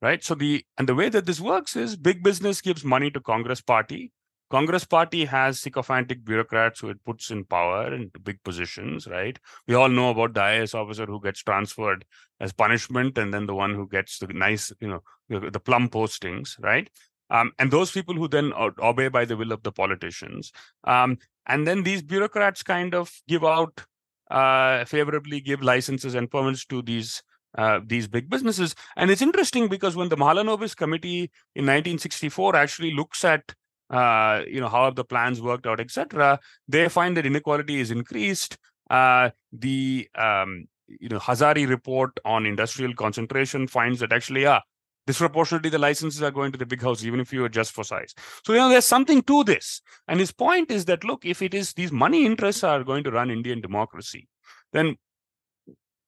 right? So the and the way that this works is big business gives money to Congress party, Congress party has sycophantic bureaucrats who it puts in power into big positions, right? We all know about the IAS officer who gets transferred as punishment, and then the one who gets the nice, you know, the, plum postings, right? Um, and those people who then obey by the will of the politicians. Um, and then these bureaucrats kind of give out, uh, favorably give licenses and permits to these uh, these big businesses. And it's interesting because when the Mahalanobis Committee in 1964 actually looks at uh, you know how have the plans worked out etc they find that inequality is increased. Uh, the um, you know hazari report on industrial concentration finds that actually yeah disproportionately the licenses are going to the big house even if you adjust for size. So you know there's something to this. And his point is that look if it is these money interests are going to run indian democracy then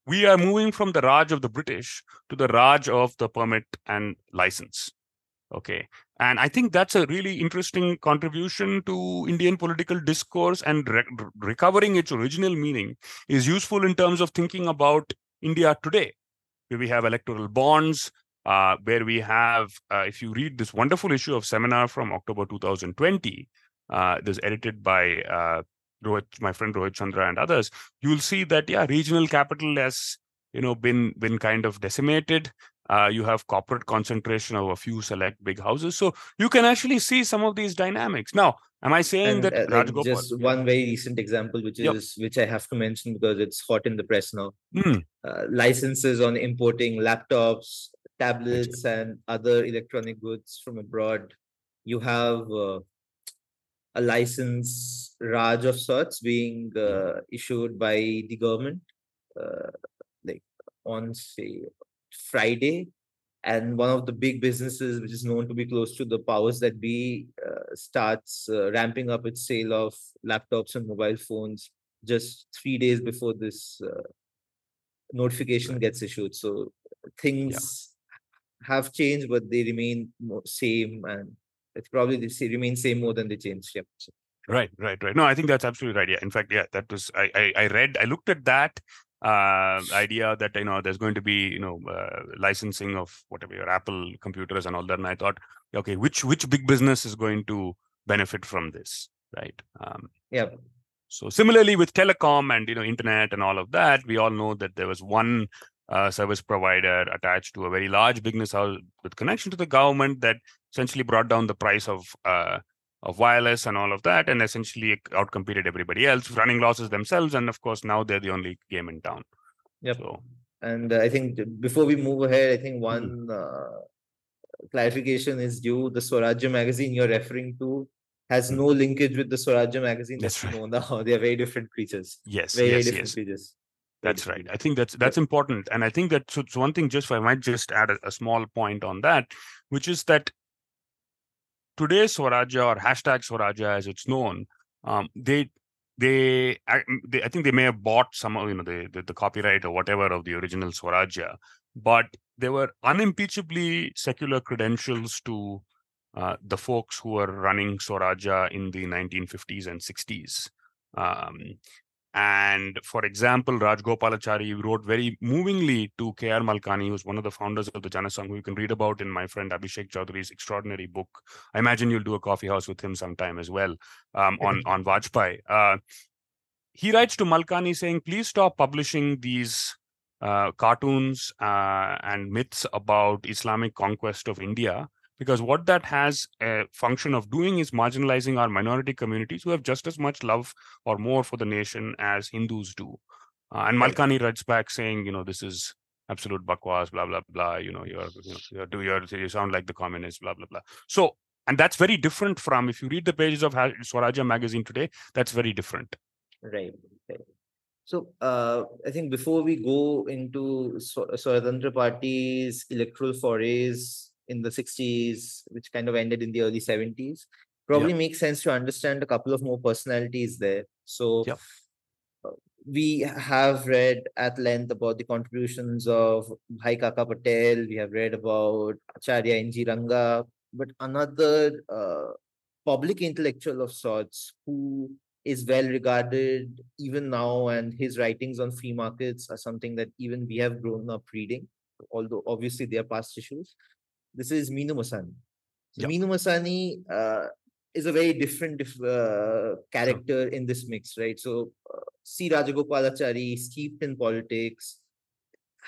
we are moving from the raj of the british to the raj of the permit and license okay. And I think that's a really interesting contribution to Indian political discourse and re- recovering its original meaning is useful in terms of thinking about India today, where we have electoral bonds, uh, where we have, uh, if you read this wonderful issue of Seminar from October 2020, uh, this edited by uh, Rohit, my friend Rohit Chandra and others, you'll see that, yeah, regional capital has you know been been kind of decimated uh, you have corporate concentration of a few select big houses. So you can actually see some of these dynamics. Now, am I saying and, that uh, Rajgopal, just yeah. one very recent example, which is yep. which I have to mention because it's hot in the press now. Mm. Uh, licenses on importing laptops, tablets, and other electronic goods from abroad. You have uh, a license Raj of sorts being uh, issued by the government, uh, like on say Friday, and one of the big businesses, which is known to be close to the powers that be, uh, starts uh, ramping up its sale of laptops and mobile phones just three days before this uh, notification gets issued. So things yeah. have changed, but they remain same, and it's probably they remain same more than they change. Yeah. Right, right, right. No, I think that's absolutely right. Yeah. In fact, yeah, that was I, I, I read, I looked at that uh, idea that you know there's going to be you know uh, licensing of whatever your Apple computers and all that, and I thought, okay, which which big business is going to benefit from this, right? Um, yeah. So similarly with telecom and you know internet and all of that, we all know that there was one uh, service provider attached to a very large business house with connection to the government that essentially brought down the price of uh, of wireless and all of that, and essentially outcompeted everybody else, running losses themselves. And of course, now they're the only game in town. Yep. So, and uh, I think before we move ahead, I think hmm. one uh, clarification is due. The Swarajya magazine you're referring to has hmm. no linkage with the Swarajya magazine. That's right. No, (laughs) they are very different creatures. Yes, very, yes, very different yes. creatures. That's right. I think that's that's important, and I think that so, so one thing. Just I might just add a, a small point on that, which is that today's Swarajya or hashtag Swarajya as it's known, um, they they I, they I, think they may have bought some of you know the, the, the copyright or whatever of the original Swarajya, but there were unimpeachably secular credentials to uh, the folks who were running Swarajya in the 1950s and 60s. Um, and for example, Rajgopalachari wrote very movingly to K.R. Malkani, who's one of the founders of the Janasangh, who you can read about in my friend Abhishek Chaudhury's extraordinary book. I imagine you'll do a coffee house with him sometime as well um, on, (laughs) on Vajpayee. Uh, he writes to Malkani saying, please stop publishing these uh, cartoons uh, and myths about Islamic conquest of India, because what that has a function of doing is marginalizing our minority communities who have just as much love or more for the nation as Hindus do. Uh, and Malkani writes back saying, you know, this is absolute bakwas, blah blah blah. You know, you're you know, you're, you're, you sound like the communists, blah blah blah. So, and that's very different from if you read the pages of Swarajya magazine today. That's very different. Right. right. So uh, I think before we go into Swatantra Party's electoral forays in the 60s, which kind of ended in the early 70s, probably yeah. makes sense to understand a couple of more personalities there. So yeah. Uh, we have read at length about the contributions of Bhai Kaka Patel. We have read about Acharya N.G. Ranga, but another uh, public intellectual of sorts who is well regarded even now, and his writings on free markets are something that even we have grown up reading, although obviously they are past issues. This is Minu Masani. Yep. Minu Masani uh, is a very different uh, character in this mix, right? So, uh, C. Rajagopalachari, steeped in politics,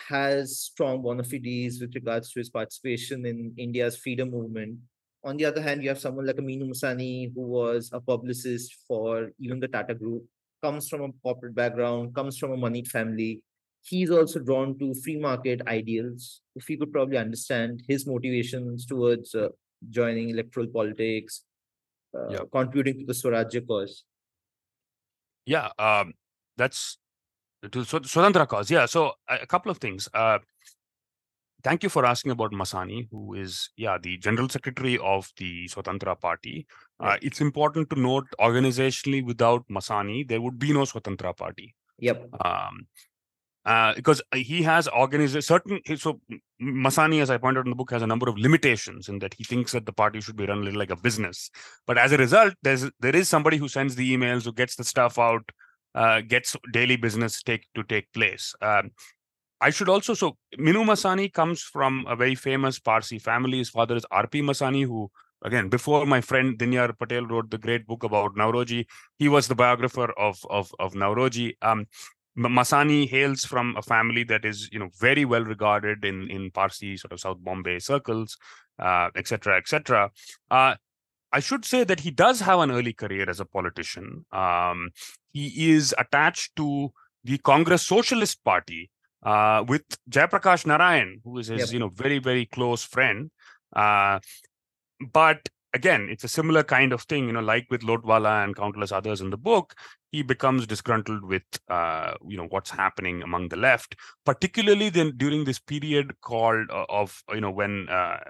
has strong bona fides with regards to his participation in India's freedom movement on the other hand, you have someone like a Minu Masani, who was a publicist for even the Tata Group, comes from a corporate background, comes from a moneyed family. He's also drawn to free market ideals. If we could probably understand his motivations towards uh, joining electoral politics, uh, yeah. contributing to the Swarajya cause. Yeah, um, that's to Swatantra cause. Yeah, so a couple of things. Uh, thank you for asking about Masani, who is, yeah, the general secretary of the Swatantra Party. Uh, it's important to note organizationally, without Masani, there would be no Swatantra Party. Yep. Um, uh, because he has organized certain. So Masani, as I pointed out in the book, has a number of limitations in that he thinks that the party should be run a little like a business. But as a result, there's there is somebody who sends the emails, who gets the stuff out, uh, gets daily business take to take place. Um, I should also so Minu Masani comes from a very famous Parsi family. His father is R.P. Masani, who again before my friend Dinyar Patel wrote the great book about Naoroji, he was the biographer of of of Naoroji. Um, Masani hails from a family that is you know very well regarded in in Parsi sort of South Bombay circles, etc. Uh, etc. Et uh, I should say that he does have an early career as a politician. Um, he is attached to the Congress Socialist Party, uh, with Jayaprakash Narayan, who is his, yep. you know, very, very close friend. Uh, but again, it's a similar kind of thing, you know, like with Lodwala and countless others in the book, he becomes disgruntled with, uh, you know, what's happening among the left, particularly then during this period called uh, of, you know, when uh,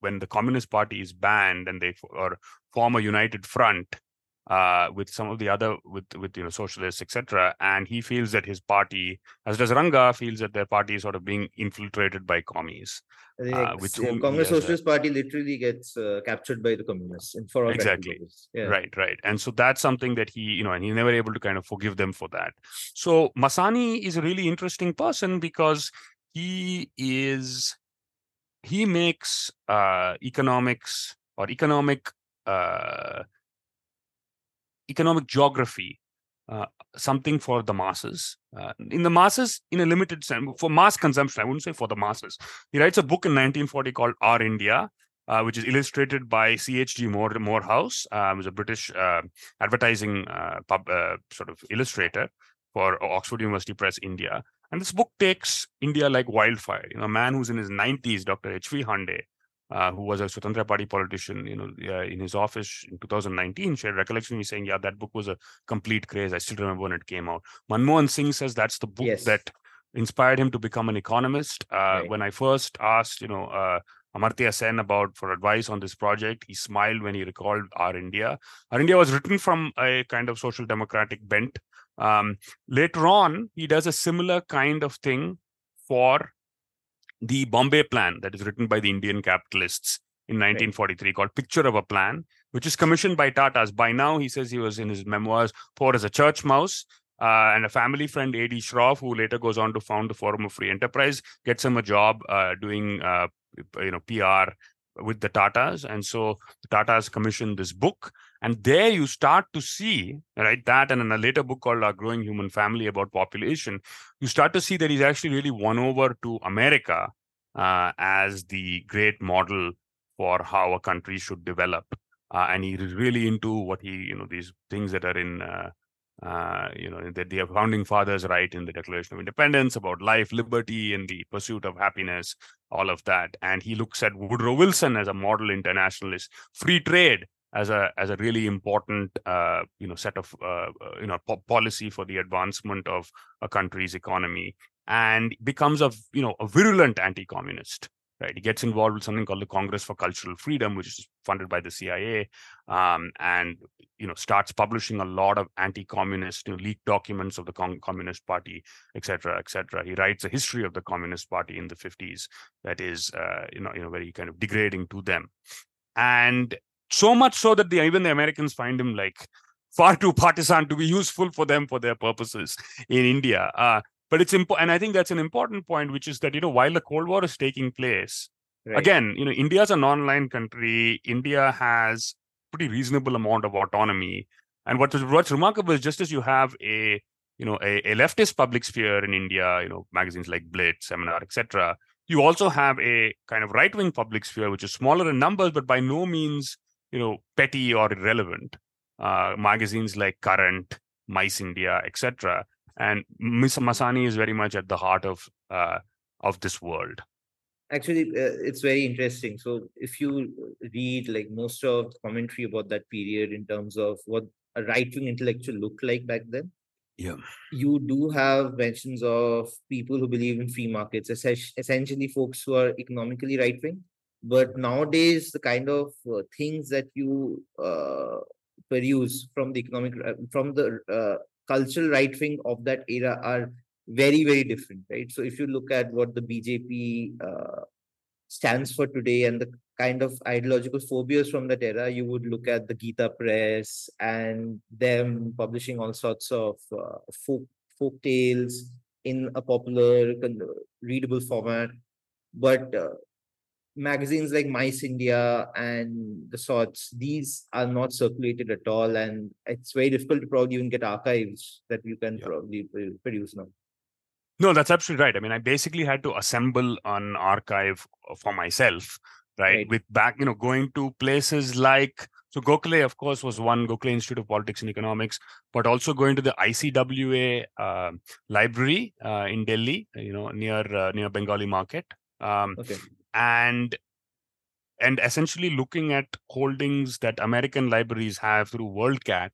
when the Communist Party is banned and they or form a united front uh, with some of the other with with you know socialists etc and he feels that his party as does ranga feels that their party is sort of being infiltrated by commies uh, which yeah, congress socialist party literally gets uh, captured by the communists for exactly. yeah. right right. And so that's something that he you know and he's never able to kind of forgive them for that. So masani is a really interesting person because he is he makes uh, economics or economic uh, economic geography uh, something for the masses. Uh, in the masses, in a limited sense, for mass consumption, I wouldn't say for the masses. He writes a book in 1940 called Our India, uh, which is illustrated by C.H.G. Moore, Moorhouse, um, who's a British uh, advertising uh, pub, uh, sort of illustrator for Oxford University Press, India. And this book takes India like wildfire. You know, a man who's in his 90s, Dr. H.V. Hande, uh, who was a Swatantra Party politician, you know, uh, in his office in 2019, shared recollection me saying, "Yeah, that book was a complete craze. I still remember when it came out." Manmohan Singh says that's the book yes. that inspired him to become an economist. Uh, right. When I first asked, you know, uh, Amartya Sen about for advice on this project, he smiled when he recalled Our India. Our India was written from a kind of social democratic bent. Um, later on, he does a similar kind of thing for the Bombay Plan that is written by the Indian capitalists in 1943 right. called Picture of a Plan, which is commissioned by Tata's. By now, he says he was in his memoirs poor as a church mouse. Uh, and a family friend, A.D. Shroff, who later goes on to found the Forum of Free Enterprise, gets him a job uh, doing, uh, you know, PR with the Tatas. And so the Tatas commissioned this book. And there you start to see, right, that and in a later book called Our Growing Human Family about population, you start to see that he's actually really won over to America uh, as the great model for how a country should develop. Uh, and he is really into what he, you know, these things that are in, uh, uh, you know, that the founding fathers write in the Declaration of Independence about life, liberty, and the pursuit of happiness, all of that. And he looks at Woodrow Wilson as a model internationalist, free trade as a as a really important uh, you know set of uh, uh you know po- policy for the advancement of a country's economy and becomes a you know a virulent anti-communist right? He gets involved with something called the congress for cultural freedom which is funded by the cia um, and you know starts publishing a lot of anti-communist you know, leaked documents of the Com- communist party etc etc he writes a history of the communist party in the 50s that is uh, you know you know very kind of degrading to them. And so much so that the, even the Americans find him like far too partisan to be useful for them for their purposes in India. Uh, but it's important, and I think that's an important point, which is that you know while the Cold War is taking place, right. again, you know, India is a non-aligned country. India has pretty reasonable amount of autonomy, and what's what's remarkable is just as you have a you know a, a leftist public sphere in India, you know, magazines like Blitz, Seminar, etc. You also have a kind of right-wing public sphere, which is smaller in numbers, but by no means you know petty or irrelevant uh, magazines like current MysIndia etc and miss masani is very much at the heart of uh, of this world. Actually uh, it's very interesting. So if you read like most of the commentary about that period in terms of what a right-wing intellectual looked like back then yeah. you do have mentions of people who believe in free markets essentially folks who are economically right-wing but nowadays the kind of uh, things that you uh, produce from the economic uh, from the uh, cultural right wing of that era are very very different right? So if you look at what the bjp uh, stands for today and the kind of ideological phobias from that era you would look at the gita press and them publishing all sorts of uh, folk folk tales in a popular readable format. But magazines like MysIndia and the sorts, these are not circulated at all. And it's very difficult to probably even get archives that you can yeah. probably produce now. No, that's absolutely right. I mean, I basically had to assemble an archive for myself, right? right. With back, you know, going to places like so Gokhale, of course, was one Gokhale Institute of Politics and Economics, but also going to the ICWA uh, library uh, in Delhi, you know, near uh, near Bengali Market. Um, okay and and essentially looking at holdings that American libraries have through WorldCat,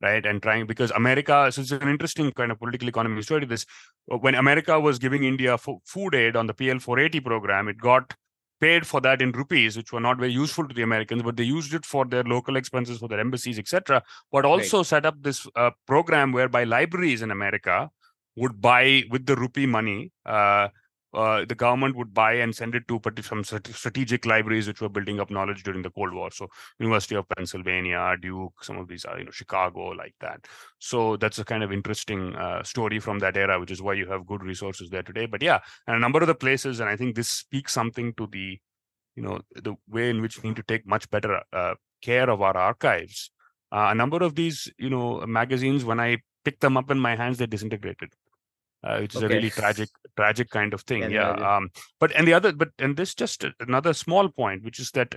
right? And trying because America, so it's an interesting kind of political economy story. This when America was giving India food aid on the PL 480 program, it got paid for that in rupees, which were not very useful to the Americans, but they used it for their local expenses for their embassies, etc. But also right. set up this uh, program whereby libraries in America would buy with the rupee money. Uh, uh, the government would buy and send it to some strategic libraries which were building up knowledge during the Cold War. So University of Pennsylvania, Duke, some of these are, you know, Chicago, like that. So that's a kind of interesting uh, story from that era, which is why you have good resources there today. But yeah, and a number of the places, and I think this speaks something to the, you know, the way in which we need to take much better uh, care of our archives. Uh, a number of these, you know, magazines, when I picked them up in my hands, they disintegrated uh, which is okay. a really tragic tragic kind of thing yeah, yeah. um but and the other but and this just another small point which is that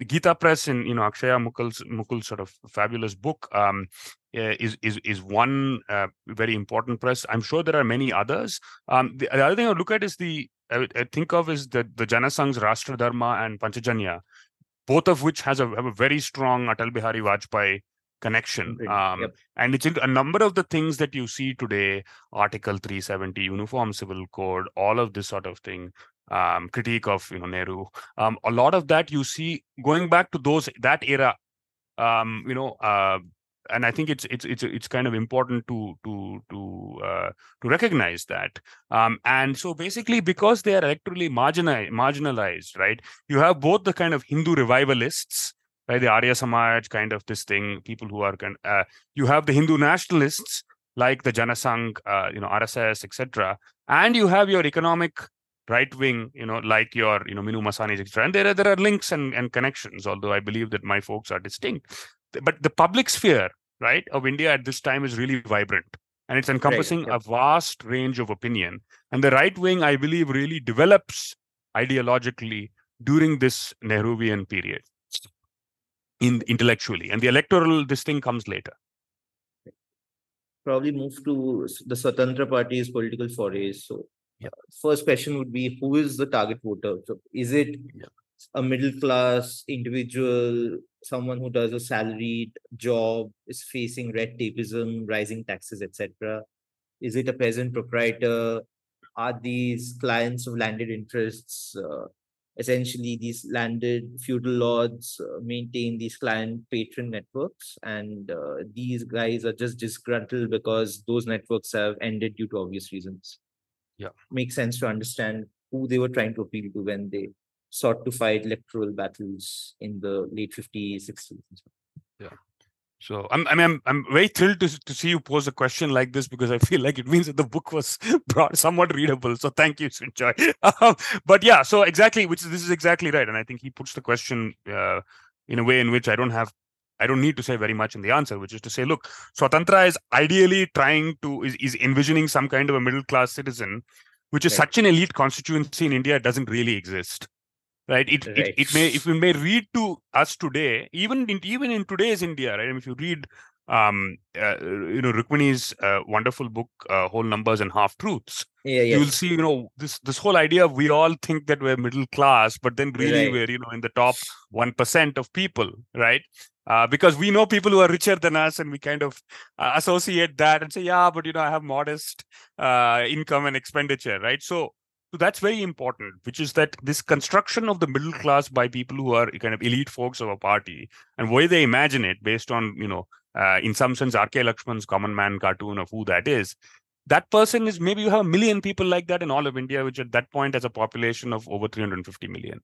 the Gita Press in you know Akshaya Mukul's Mukul's sort of fabulous book um, is is is one uh, very important press. I'm sure there are many others. Um, the, the, other thing I look at is the I, I, think of is the the Janasangh's Rashtra Dharma and Panchajanya, both of which has a have a very strong Atal Bihari Vajpayee connection um, yep. and it's a number of the things that you see today article 370 uniform civil code all of this sort of thing um, critique of you know nehru um, a lot of that you see going back to those that era um, you know uh, and I think it's it's it's it's kind of important to to to uh, to recognize that. Um, and so basically, because they are electorally marginalized, marginalized, right? You have both the kind of Hindu revivalists right? The Arya Samaj kind of this thing, people who are, uh, you have the Hindu nationalists like the Janasangh, uh, you know, RSS, etc. And you have your economic right wing, you know, like your, you know, Minu Masani, etc. And there are, there are links and, and connections, although I believe that my folks are distinct. but the public sphere, right, of India at this time is really vibrant, and it's encompassing right. a vast range of opinion. And the right wing, I believe, really develops ideologically during this Nehruvian period, in intellectually, and the electoral this thing comes later probably move to the Swatantra Party's political forays. So, yeah. first question would be who is the target voter? So, is it yeah. a middle class individual, someone who does a salaried job, is facing red tapeism, rising taxes, etc.? Is it a peasant proprietor? Are these clients of landed interests? Uh, essentially these landed feudal lords uh, maintain these client patron networks and uh, these guys are just disgruntled because those networks have ended due to obvious reasons. Yeah. Makes sense to understand who they were trying to appeal to when they sought to fight electoral battles in the late 50s 60s yeah so I'm, I mean, I'm, I'm very thrilled to, to see you pose a question like this because I (laughs) feel like it means that the book was (laughs) brought somewhat readable. So thank you, Sunjoy. (laughs) Um, but yeah, so exactly, which is, this is exactly right. And I think he puts the question uh, in a way in which I don't have, I don't need to say very much in the answer, which is to say, look, Swatantra is ideally trying to, is, is envisioning some kind of a middle class citizen, which is right. such an elite constituency in India, doesn't really exist right? It, right. it it may if we may read to us today even in even in today's india right? I mean, if you read um uh, you know rukmini's uh, wonderful book uh, whole numbers and half truths yeah, yeah you'll see you know this this whole idea of we all think that we're middle class but then really right. we're you know in the top 1% of people right? Uh, because we know people who are richer than us and we kind of uh, associate that and say yeah but you know i have modest uh, income and expenditure right? So so that's very important, which is that this construction of the middle class by people who are kind of elite folks of a party and why they imagine it based on, you know, uh, in some sense, R.K. Laxman's common man cartoon of who that is. That person is maybe you have a million people like that in all of India, which at that point has a population of over 350 million.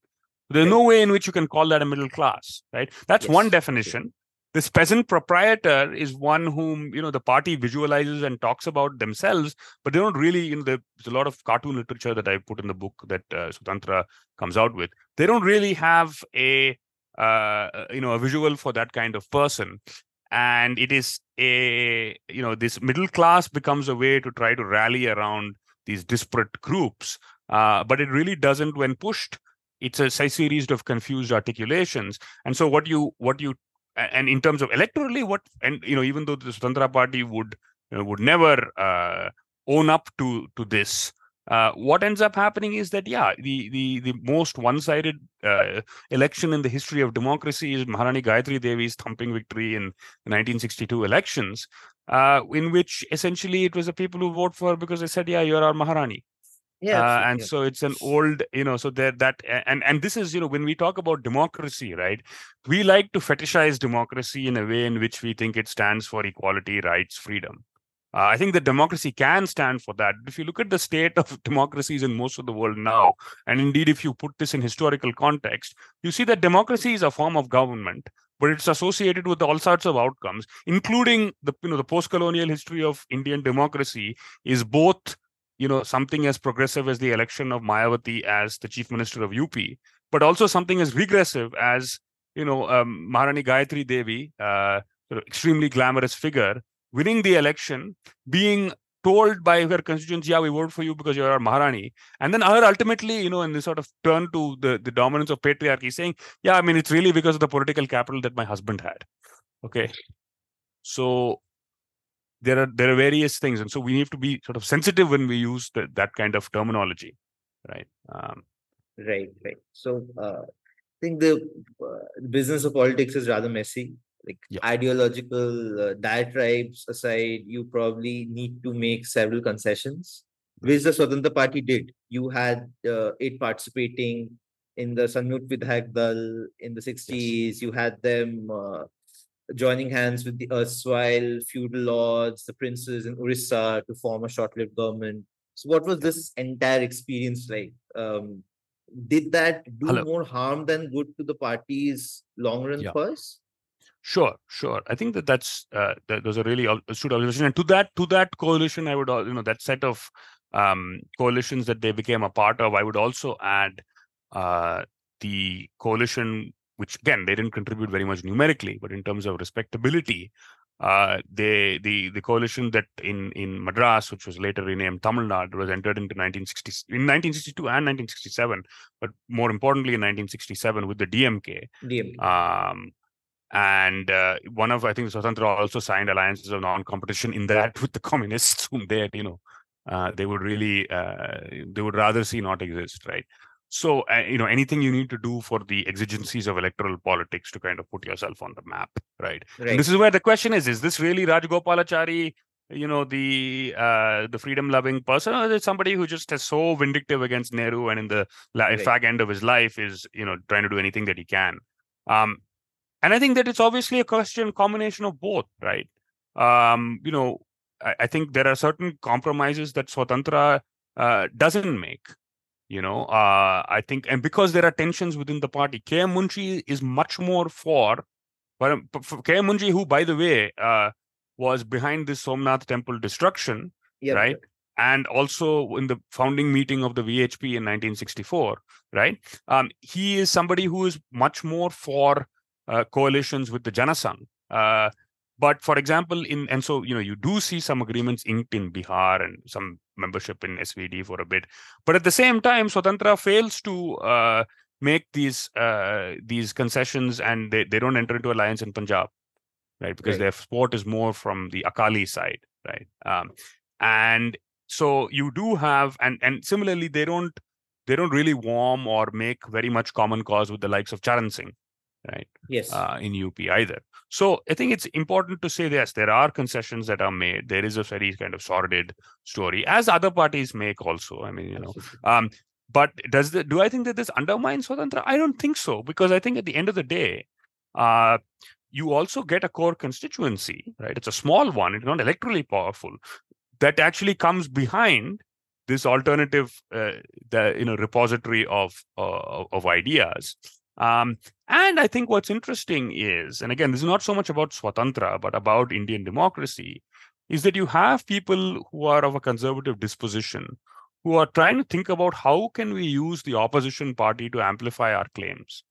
There's no way in which you can call that a middle class, right? That's yes. one definition this peasant proprietor is one whom you know the party visualizes and talks about themselves but they don't really you know there's a lot of cartoon literature that i put in the book that uh, Swatantra comes out with. They don't really have a uh, you know a visual for that kind of person. And it is a you know this middle class becomes a way to try to rally around these disparate groups. Uh, but it really doesn't when pushed. It's a series of confused articulations. And so what you what you and in terms of electorally what and you know even though the Swatantra party would you know, would never uh, own up to to this uh, what ends up happening is that yeah the the the most one-sided uh, election in the history of democracy is Maharani Gayatri Devi's thumping victory in the 1962 elections uh, in which essentially it was the people who vote for because they said yeah you're our Maharani yeah, uh, and so it's an old you know so there that and and this is you know when we talk about democracy right we like to fetishize democracy in a way in which we think it stands for equality rights freedom. Uh, i think that democracy can stand for that if you look at the state of (laughs) democracies in most of the world now and indeed if you put this in historical context you see that democracy is a form of government but it's associated with all sorts of outcomes including the you know the post colonial history of indian democracy is both you know something as progressive as the election of Mayawati as the chief minister of UP, but also something as regressive as you know um, Maharani Gayatri Devi, uh, sort of extremely glamorous figure, winning the election, being told by her constituents, "Yeah, we vote for you because you're our Maharani," and then her ultimately, you know, in this sort of turn to the the dominance of patriarchy, saying, "Yeah, I mean, it's really because of the political capital that my husband had." Okay, so there are there are various things and so we need to be sort of sensitive when we use the, that kind of terminology right um, right right so uh, i think the uh, business of politics is rather messy like yeah. ideological uh, diatribes aside you probably need to make several concessions which the Swatantra Party did. You had uh, it participating in the Samyukt Vidhayak Dal in the 60s. Yes. You had them uh, joining hands with the erstwhile feudal lords, the princes in Orissa to form a short-lived government. So, what was this entire experience like? Um, did that do Hello. more harm than good to the party's long-run yeah. purse? Sure, sure. I think that that's uh, that, those are really astute observation. And to that to that coalition, I would you know that set of um, coalitions that they became a part of. I would also add uh, the coalition which again they didn't contribute very much numerically, but in terms of respectability, uh, they the the coalition that in in Madras, which was later renamed Tamil Nadu, was entered into 1960 in 1962 and 1967, but more importantly in 1967 with the DMK. DMK. Um, and uh, one of I think Swatantra also signed alliances of non-competition in that (laughs) with the communists, whom they had, you know, uh, they would really uh, they would rather see not exist, right? So, uh, you know, anything you need to do for the exigencies of electoral politics to kind of put yourself on the map, right? Right. And this is where the question is: Is this really Rajagopalachari? You know, the uh, the freedom-loving person, or is it somebody who just is so vindictive against Nehru and in the Right. fag end of his life is, you know, trying to do anything that he can? Um, and I think that it's obviously a question combination of both, right? Um, you know, I, I think there are certain compromises that Swatantra uh, doesn't make. You know, uh, I think, and because there are tensions within the party, K. M. Munshi is much more for, but for K. M. Munshi, who, by the way, uh, was behind this Somnath temple destruction, Yeah, right? and also in the founding meeting of the VHP in 1964, right? Um, he is somebody who is much more for uh, coalitions with the Janasangh. Uh, but for example, in and so you know you do see some agreements inked in Bihar and some membership in SVD for a bit, but at the same time, Swatantra fails to uh, make these uh, these concessions and they, they don't enter into alliance in Punjab, right? Because Right. their support is more from the Akali side, right? Um, and so you do have and and similarly they don't they don't really warm or make very much common cause with the likes of Charan Singh, right? Yes. uh, in UP either. So I think it's important to say yes, there are concessions that are made. There is a very kind of sordid story, as other parties make also. I mean, you know, um, but does the do I think that this undermines Swatantra? I don't think so, because I think at the end of the day, uh, you also get a core constituency, right? It's a small one, it's not electorally powerful, that actually comes behind this alternative, uh, the you know repository of uh, of ideas. Um, and I think what's interesting is, and again, this is not so much about Swatantra, but about Indian democracy, is that you have people who are of a conservative disposition who are trying to think about how can we use the opposition party to amplify our claims.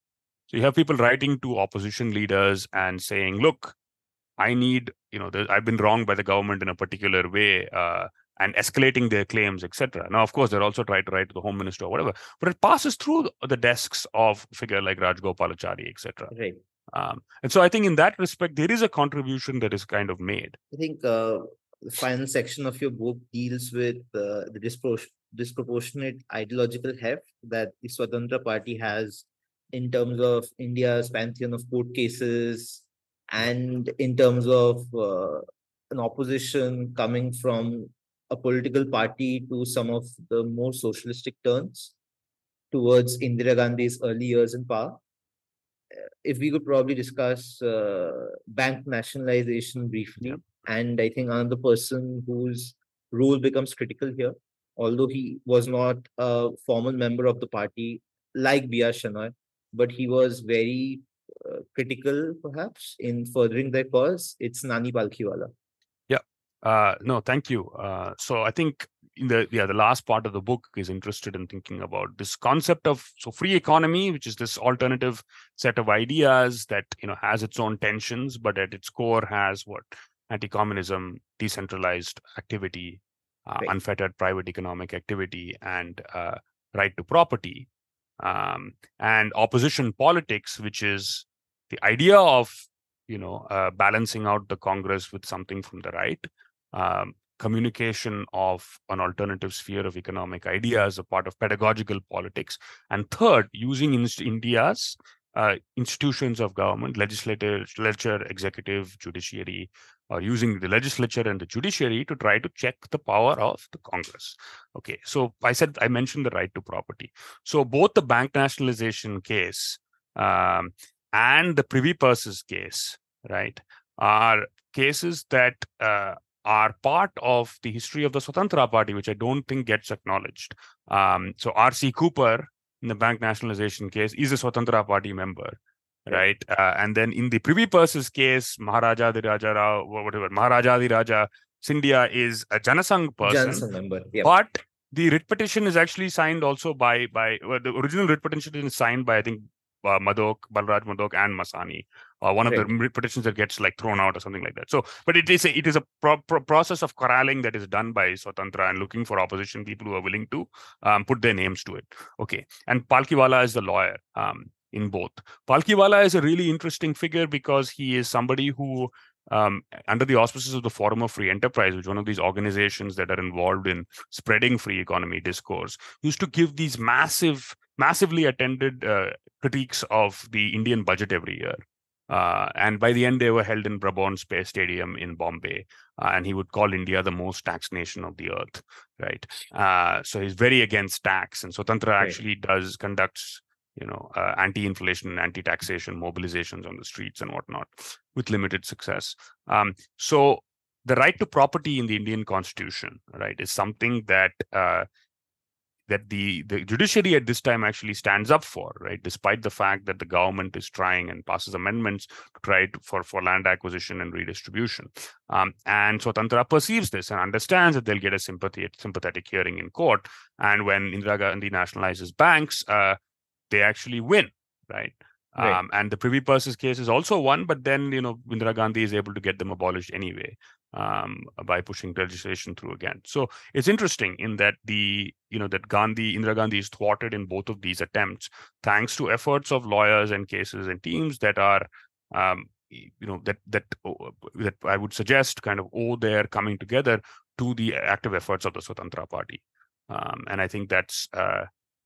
So you have people writing to opposition leaders and saying, look, I need, you know, I've been wronged by the government in a particular way, uh, and escalating their claims, etc. Now, of course, they're also trying to write to the home minister or whatever, but it passes through the desks of figure like Rajagopalachari, etc. Right. Um, and so I think in that respect, there is a contribution that is kind of made. I think uh, the final section of your book deals with uh, the dispro- disproportionate ideological heft that the Swatantra Party has in terms of India's pantheon of court cases and in terms of uh, an opposition coming from a political party to some of the more socialistic turns towards Indira Gandhi's early years in power. Uh, If we could probably discuss uh, bank nationalization briefly, and I think another person whose role becomes critical here, although he was not a formal member of the party like B.R. Shenoy, but he was very uh, critical perhaps in furthering their cause. It's Nani Palkhivala. Uh, no, thank you. Uh, so I think in the yeah the last part of the book is interested in thinking about this concept of so free economy, which is this alternative set of ideas that you know has its own tensions, but at its core has what anti-communism, decentralized activity, uh, Right. unfettered private economic activity, and uh, right to property, um, and opposition politics, which is the idea of you know uh, balancing out the Congress with something from the right um, communication of an alternative sphere of economic ideas, a part of pedagogical politics, and third, using inst- India's uh, institutions of government, legislature, legislature, executive, judiciary, or using the legislature and the judiciary to try to check the power of the Congress. Okay, so I said I mentioned the right to property. So both the bank nationalization case um, and the Privy Purses case, right, are cases that uh, are part of the history of the Swatantra Party, which I don't think gets acknowledged. Um, so R.C. Cooper in the bank nationalization case is a Swatantra Party member, right? Uh, and then in the Privy Purses case, Maharaja the Raja Rao, whatever, Maharaja the Raja Scindia is a Janasangh person, Janasangh member. Yeah. but the writ petition is actually signed also by by well, the original writ petition is signed by I think uh, Madhok, Balraj Madhok, and Masani. Uh, one of Right. the petitions that gets like thrown out or something like that. So, but it is a, it is a pro- pro- process of corralling that is done by Swatantra and looking for opposition people who are willing to um, put their names to it. Okay, and Palkhivala is the lawyer um, in both. Palkhivala is a really interesting figure because he is somebody who um, under the auspices of the Forum of Free Enterprise, which is one of these organizations that are involved in spreading free economy discourse, used to give these massive, massively attended uh, critiques of the Indian budget every year. Uh, and by the end, they were held in Brabourne Space Stadium in Bombay. Uh, and he would call India the most taxed nation of the earth, right? Uh, so he's very against tax. And Swatantra Right. actually does conducts, you know, uh, anti-inflation anti-taxation mobilizations on the streets and whatnot with limited success. Um, so the right to property in the Indian Constitution, right, is something that uh, that the the judiciary at this time actually stands up for, right, despite the fact that the government is trying and passes amendments to try to, for for land acquisition and redistribution. Um, and Swatantra perceives this and understands that they'll get a sympathy sympathetic hearing in court. And when Indira Gandhi nationalizes banks, uh, they actually win, right? Right. Um, and the Privy Purses case is also one, but then you know Indira Gandhi is able to get them abolished anyway um, by pushing legislation through again. So it's interesting in that the you know that Gandhi Indira Gandhi is thwarted in both of these attempts thanks to efforts of lawyers and cases and teams that are um, you know that that that I would suggest kind of owe their coming together to the active efforts of the Swatantra Party, um, and I think that's uh,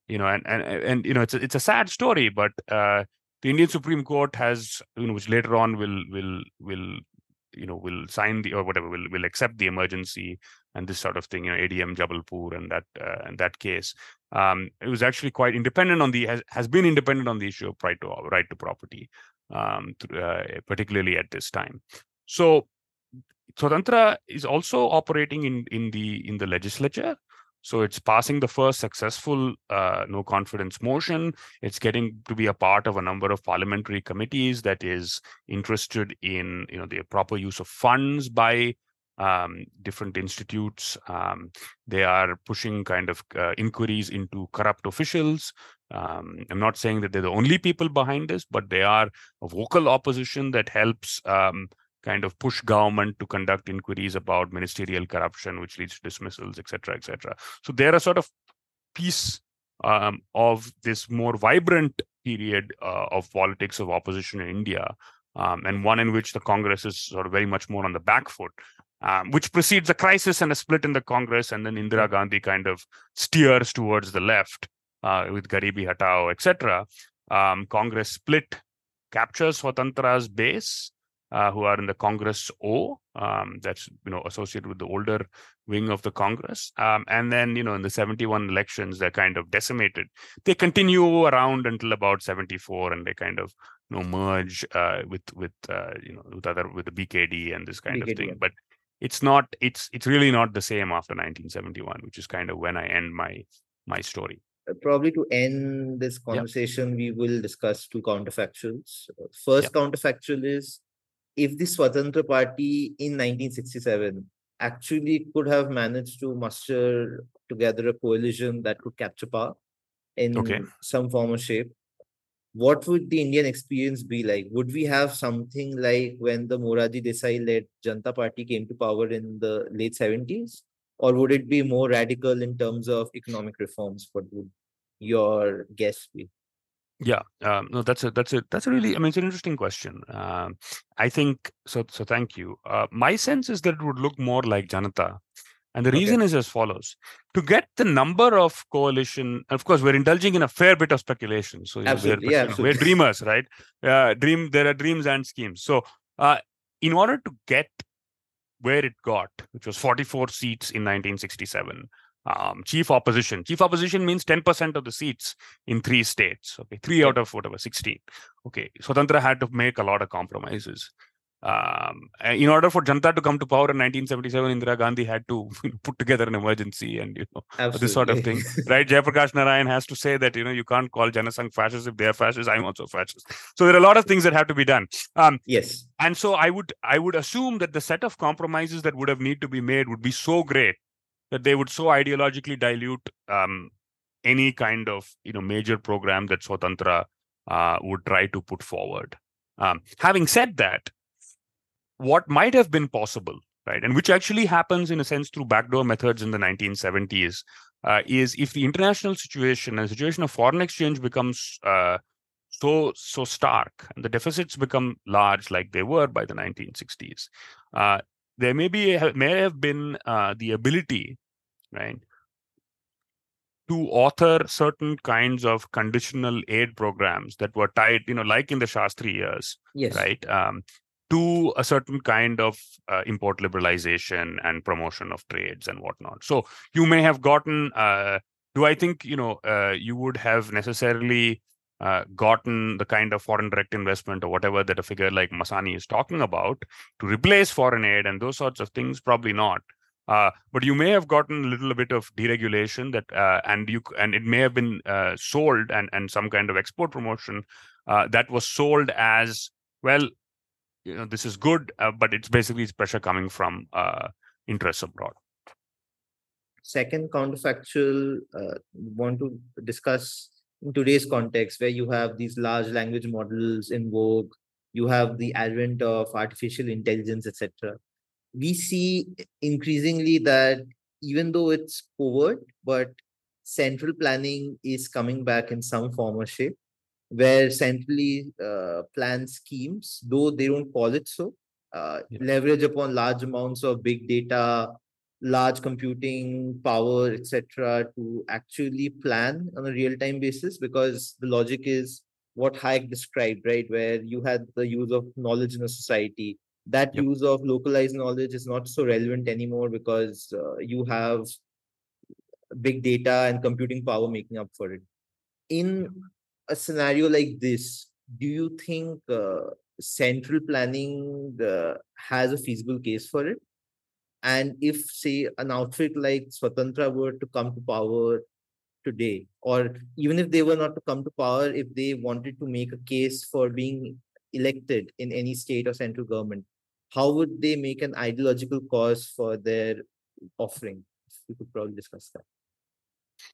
you know and and and you know it's a, it's a sad story, but uh, the Indian Supreme Court has you know which later on will will will you know will sign the or whatever will will accept the emergency and this sort of thing you know ADM Jabalpur and that uh, and that case. Um, it was actually quite independent on the has, has been independent on the issue of right to right to property um, th- uh, particularly at this time. So Swatantra is also operating in in the in the legislature so it's passing the first successful uh, no confidence motion it's getting to be a part of a number of parliamentary committees that is interested in you know the proper use of funds by um, different institutes. Um, they are pushing kind of uh, inquiries into corrupt officials. Um, I'm not saying that they're the only people behind this, but they are a vocal opposition that helps um, kind of push government to conduct inquiries about ministerial corruption, which leads to dismissals, et cetera, et cetera. So they're a sort of piece um, of this more vibrant period uh, of politics of opposition in India, um, and one in which the Congress is sort of very much more on the back foot, um, which precedes a crisis and a split in the Congress, and then Indira Gandhi kind of steers towards the left uh, with Garibi Hatao, etc. Um, Congress split, captures Swatantra's base, uh, who are in the Congress O, um, that's you know associated with the older wing of the Congress, um, and then you know in the 71 elections they're kind of decimated. They continue around until about 74, and they kind of you know merge uh, with with uh, you know with other with the BKD and this kind BKD, of thing. But it's not it's it's really not the same after 1971, which is kind of when I end my my story. Uh, probably to end this conversation, we will discuss two counterfactuals. Uh, First counterfactual is if the Swatantra Party in 1967 actually could have managed to muster together a coalition that could capture power in Okay. some form or shape, what would the Indian experience be like? Would we have something like when the Morarji Desai led Janta Party came to power in the late 70s? Or would it be more radical in terms of economic reforms? What would your guess be? Yeah, um, no, that's a that's a that's a really I mean it's an interesting question. Um, I think so. So thank you. Uh, my sense is that it would look more like Janata, and the Okay. reason is as follows: to get the number of coalition. Of course, we're indulging in a fair bit of speculation. So know, we're, Absolutely, yeah, we're dreamers, right? Uh, dream. There are dreams and schemes. So, uh, in order to get where it got, which was 44 seats in 1967. Um, chief opposition. Chief opposition means 10% of the seats in three states. Okay, three out of whatever, 16. Okay, Swatantra had to make a lot of compromises. Um, in order for Janta to come to power in 1977, Indira Gandhi had to (laughs) put together an emergency and you know Absolutely. this sort of thing, (laughs) right? Jayaprakash Narayan has to say that you know you can't call Janasangh fascist if they are fascist. I'm also fascist. So there are a lot of things that have to be done. Um, yes. and so i would i would assume that the set of compromises that would have need to be made would be so great that they would so ideologically dilute um, any kind of you know major program that swatantra uh, would try to put forward. Um, having said that, what might have been possible, right, and which actually happens in a sense through backdoor methods in the 1970s, uh, is if the international situation and situation of foreign exchange becomes uh, so so stark and the deficits become large like they were by the 1960s, uh, there may be may have been uh, the ability, right, to author certain kinds of conditional aid programs that were tied, you know, like in the Shastri years, yes. right, um, to a certain kind of uh, import liberalization and promotion of trades and whatnot. So you may have gotten. Uh, do I think you know uh, you would have necessarily uh, gotten the kind of foreign direct investment or whatever that a figure like Masani is talking about to replace foreign aid and those sorts of things? Probably not. Uh, but you may have gotten a little bit of deregulation that, uh, and you and it may have been uh, sold and and some kind of export promotion uh, that was sold as well. You know, this is good, uh, but it's basically it's pressure coming from interests abroad. Second counterfactual, want to discuss in today's context, where you have these large language models in vogue, you have the advent of artificial intelligence, etc we see increasingly that even though it's covert, but central planning is coming back in some form or shape, where centrally uh, planned schemes, though they don't call it so, uh, yeah. leverage upon large amounts of big data, large computing power, etc., to actually plan on a real-time basis. Because the logic is what Hayek described, right, where you had the use of knowledge in a society that yep. use of localized knowledge is not so relevant anymore because uh, you have big data and computing power making up for it in a scenario like this do you think uh, central planning uh, has a feasible case for it and if say an outfit like swatantra were to come to power today or even if they were not to come to power if they wanted to make a case for being elected in any state or central government how would they make an ideological cause for their offering? We could probably discuss that.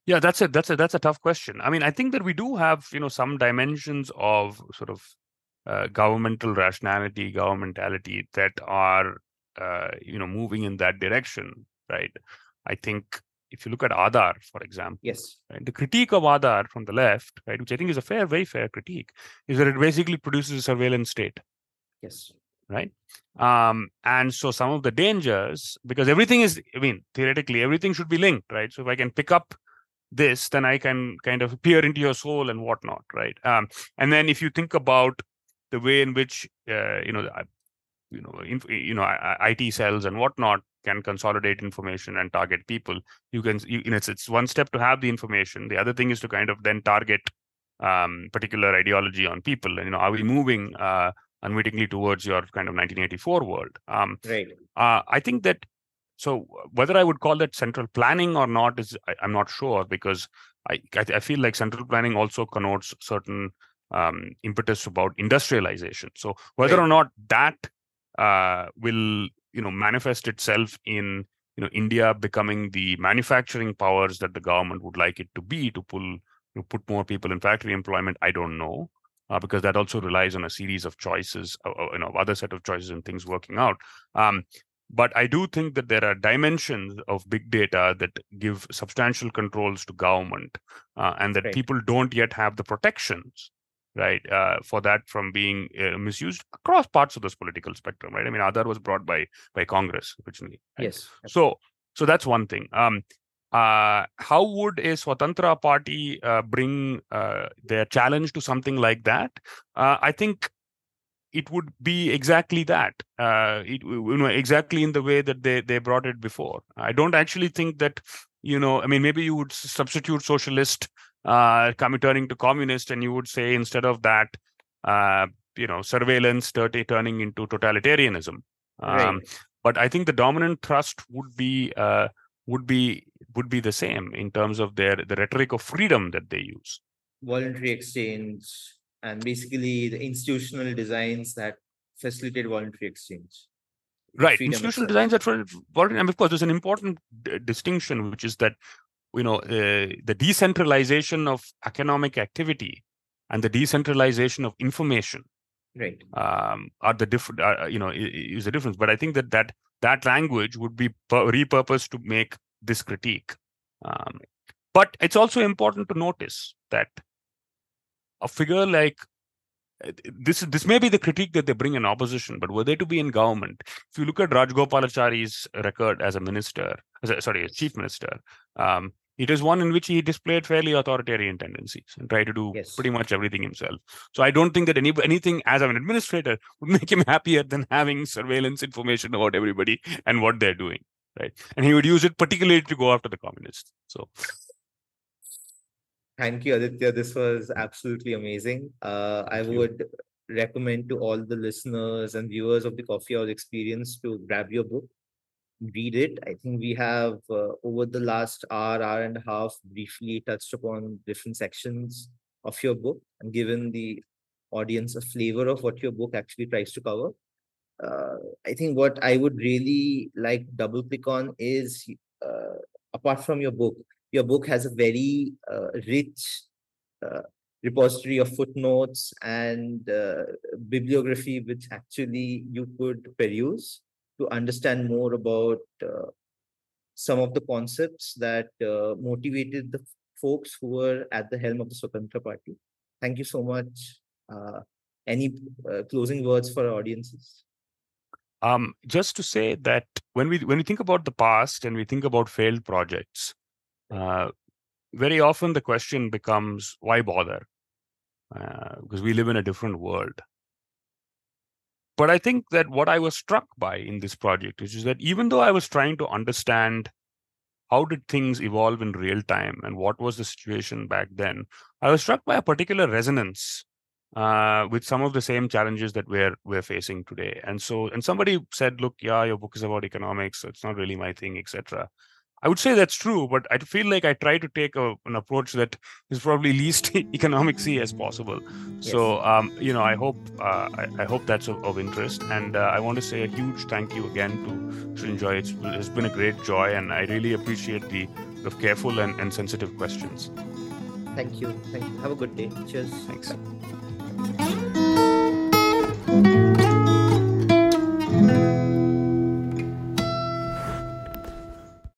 Yeah, that's a that's a that's a tough question. I mean, I think that we do have you know some dimensions of sort of uh, governmental rationality, governmentality that are uh, you know moving in that direction, right? I think if you look at Aadhaar, for example, yes, right, the critique of Aadhaar from the left, right, which I think is a fair, very fair critique, is that it basically produces a surveillance state. Yes right um and so some of the dangers because everything is i mean theoretically everything should be linked right so if i can pick up this then i can kind of peer into your soul and whatnot right um and then if you think about the way in which uh, you know you know inf- you know it cells and whatnot can consolidate information and target people you can you, you know it's, it's one step to have the information the other thing is to kind of then target um particular ideology on people and you know are we moving uh unwittingly towards your kind of 1984 world. Um, right. Uh, I think that so whether I would call that central planning or not is I, am not sure because I, I feel like central planning also connotes certain um, impetus about industrialization. So whether right. or not that uh, will you know manifest itself in you know India becoming the manufacturing powers that the government would like it to be to pull know, put more people in factory employment, I don't know uh, because that also relies on a series of choices, uh, uh, you know, other set of choices and things working out. Um, but I do think that there are dimensions of big data that give substantial controls to government, uh, and that right. people don't yet have the protections, right, uh, for that from being uh, misused across parts of this political spectrum, right? I mean, Aadhaar was brought by by Congress originally. Right? Yes. So so that's one thing. Um, uh, how would a Swatantra party uh, bring uh, their challenge to something like that? Uh, I think it would be exactly that. Uh, it, you know, exactly in the way that they they brought it before. I don't actually think that you know. I mean, maybe you would substitute socialist, uh, coming turning to communist, and you would say instead of that, you know, surveillance turning into totalitarianism. Um, right. But I think the dominant thrust would be would be would be the same in terms of their the rhetoric of freedom that they use voluntary exchange and basically the institutional designs that facilitate voluntary exchange right institutional designs that for voluntary and of course there's an important d- distinction which is that you know uh, the decentralization of economic activity and the decentralization of information right. um, are the different uh, you know is the difference. But i think that that that language would be repurposed to make this critique um, but it's also important to notice that a figure like uh, this this may be the critique that they bring in opposition, but were they to be in government, if you look at Rajagopalachari's record as a minister, as a, sorry, a chief minister, um, it is one in which he displayed fairly authoritarian tendencies and tried to do yes. pretty much everything himself. So I don't think that any anything as an administrator would (laughs) make him happier than having surveillance information about everybody and what they're doing, right? And he would use it particularly to go after the communists. So Thank you, Aditya. This was absolutely amazing. Uh, I would recommend to all the listeners and viewers of the Coffee House Experience to grab your book, read it. I think we have, uh, over the last hour, hour and a half, briefly touched upon different sections of your book and given the audience a flavor of what your book actually tries to cover. Uh, I think what I would really like double click on is uh, apart from your book, your book has a very uh, rich uh, repository of footnotes and uh, bibliography which actually you could peruse to understand more about uh, some of the concepts that uh, motivated the folks who were at the helm of the Swatantra Party. Thank you so much. Uh, any closing words for our audiences? Um, just to say that when we when we think about the past and we think about failed projects, uh, very often the question becomes why bother uh, because we live in a different world but i think that what i was struck by in this project is, that even though i was trying to understand how did things evolve in real time and what was the situation back then i was struck by a particular resonance uh, with some of the same challenges that we're we're facing today. And so and somebody said look yeah your book is about economics so it's not really my thing etc I would say that's true, but I feel like I try to take a, an approach that is probably (laughs) least economicsy as possible. Yes. So, um, you know, I hope uh, I, I, hope that's of, of interest, and uh, I want to say a huge thank you again to Srinjoy. It's, it's been a great joy, and I really appreciate the, the careful and, and sensitive questions. Thank you. Thank you. Have a good day. Cheers. Thanks. Bye.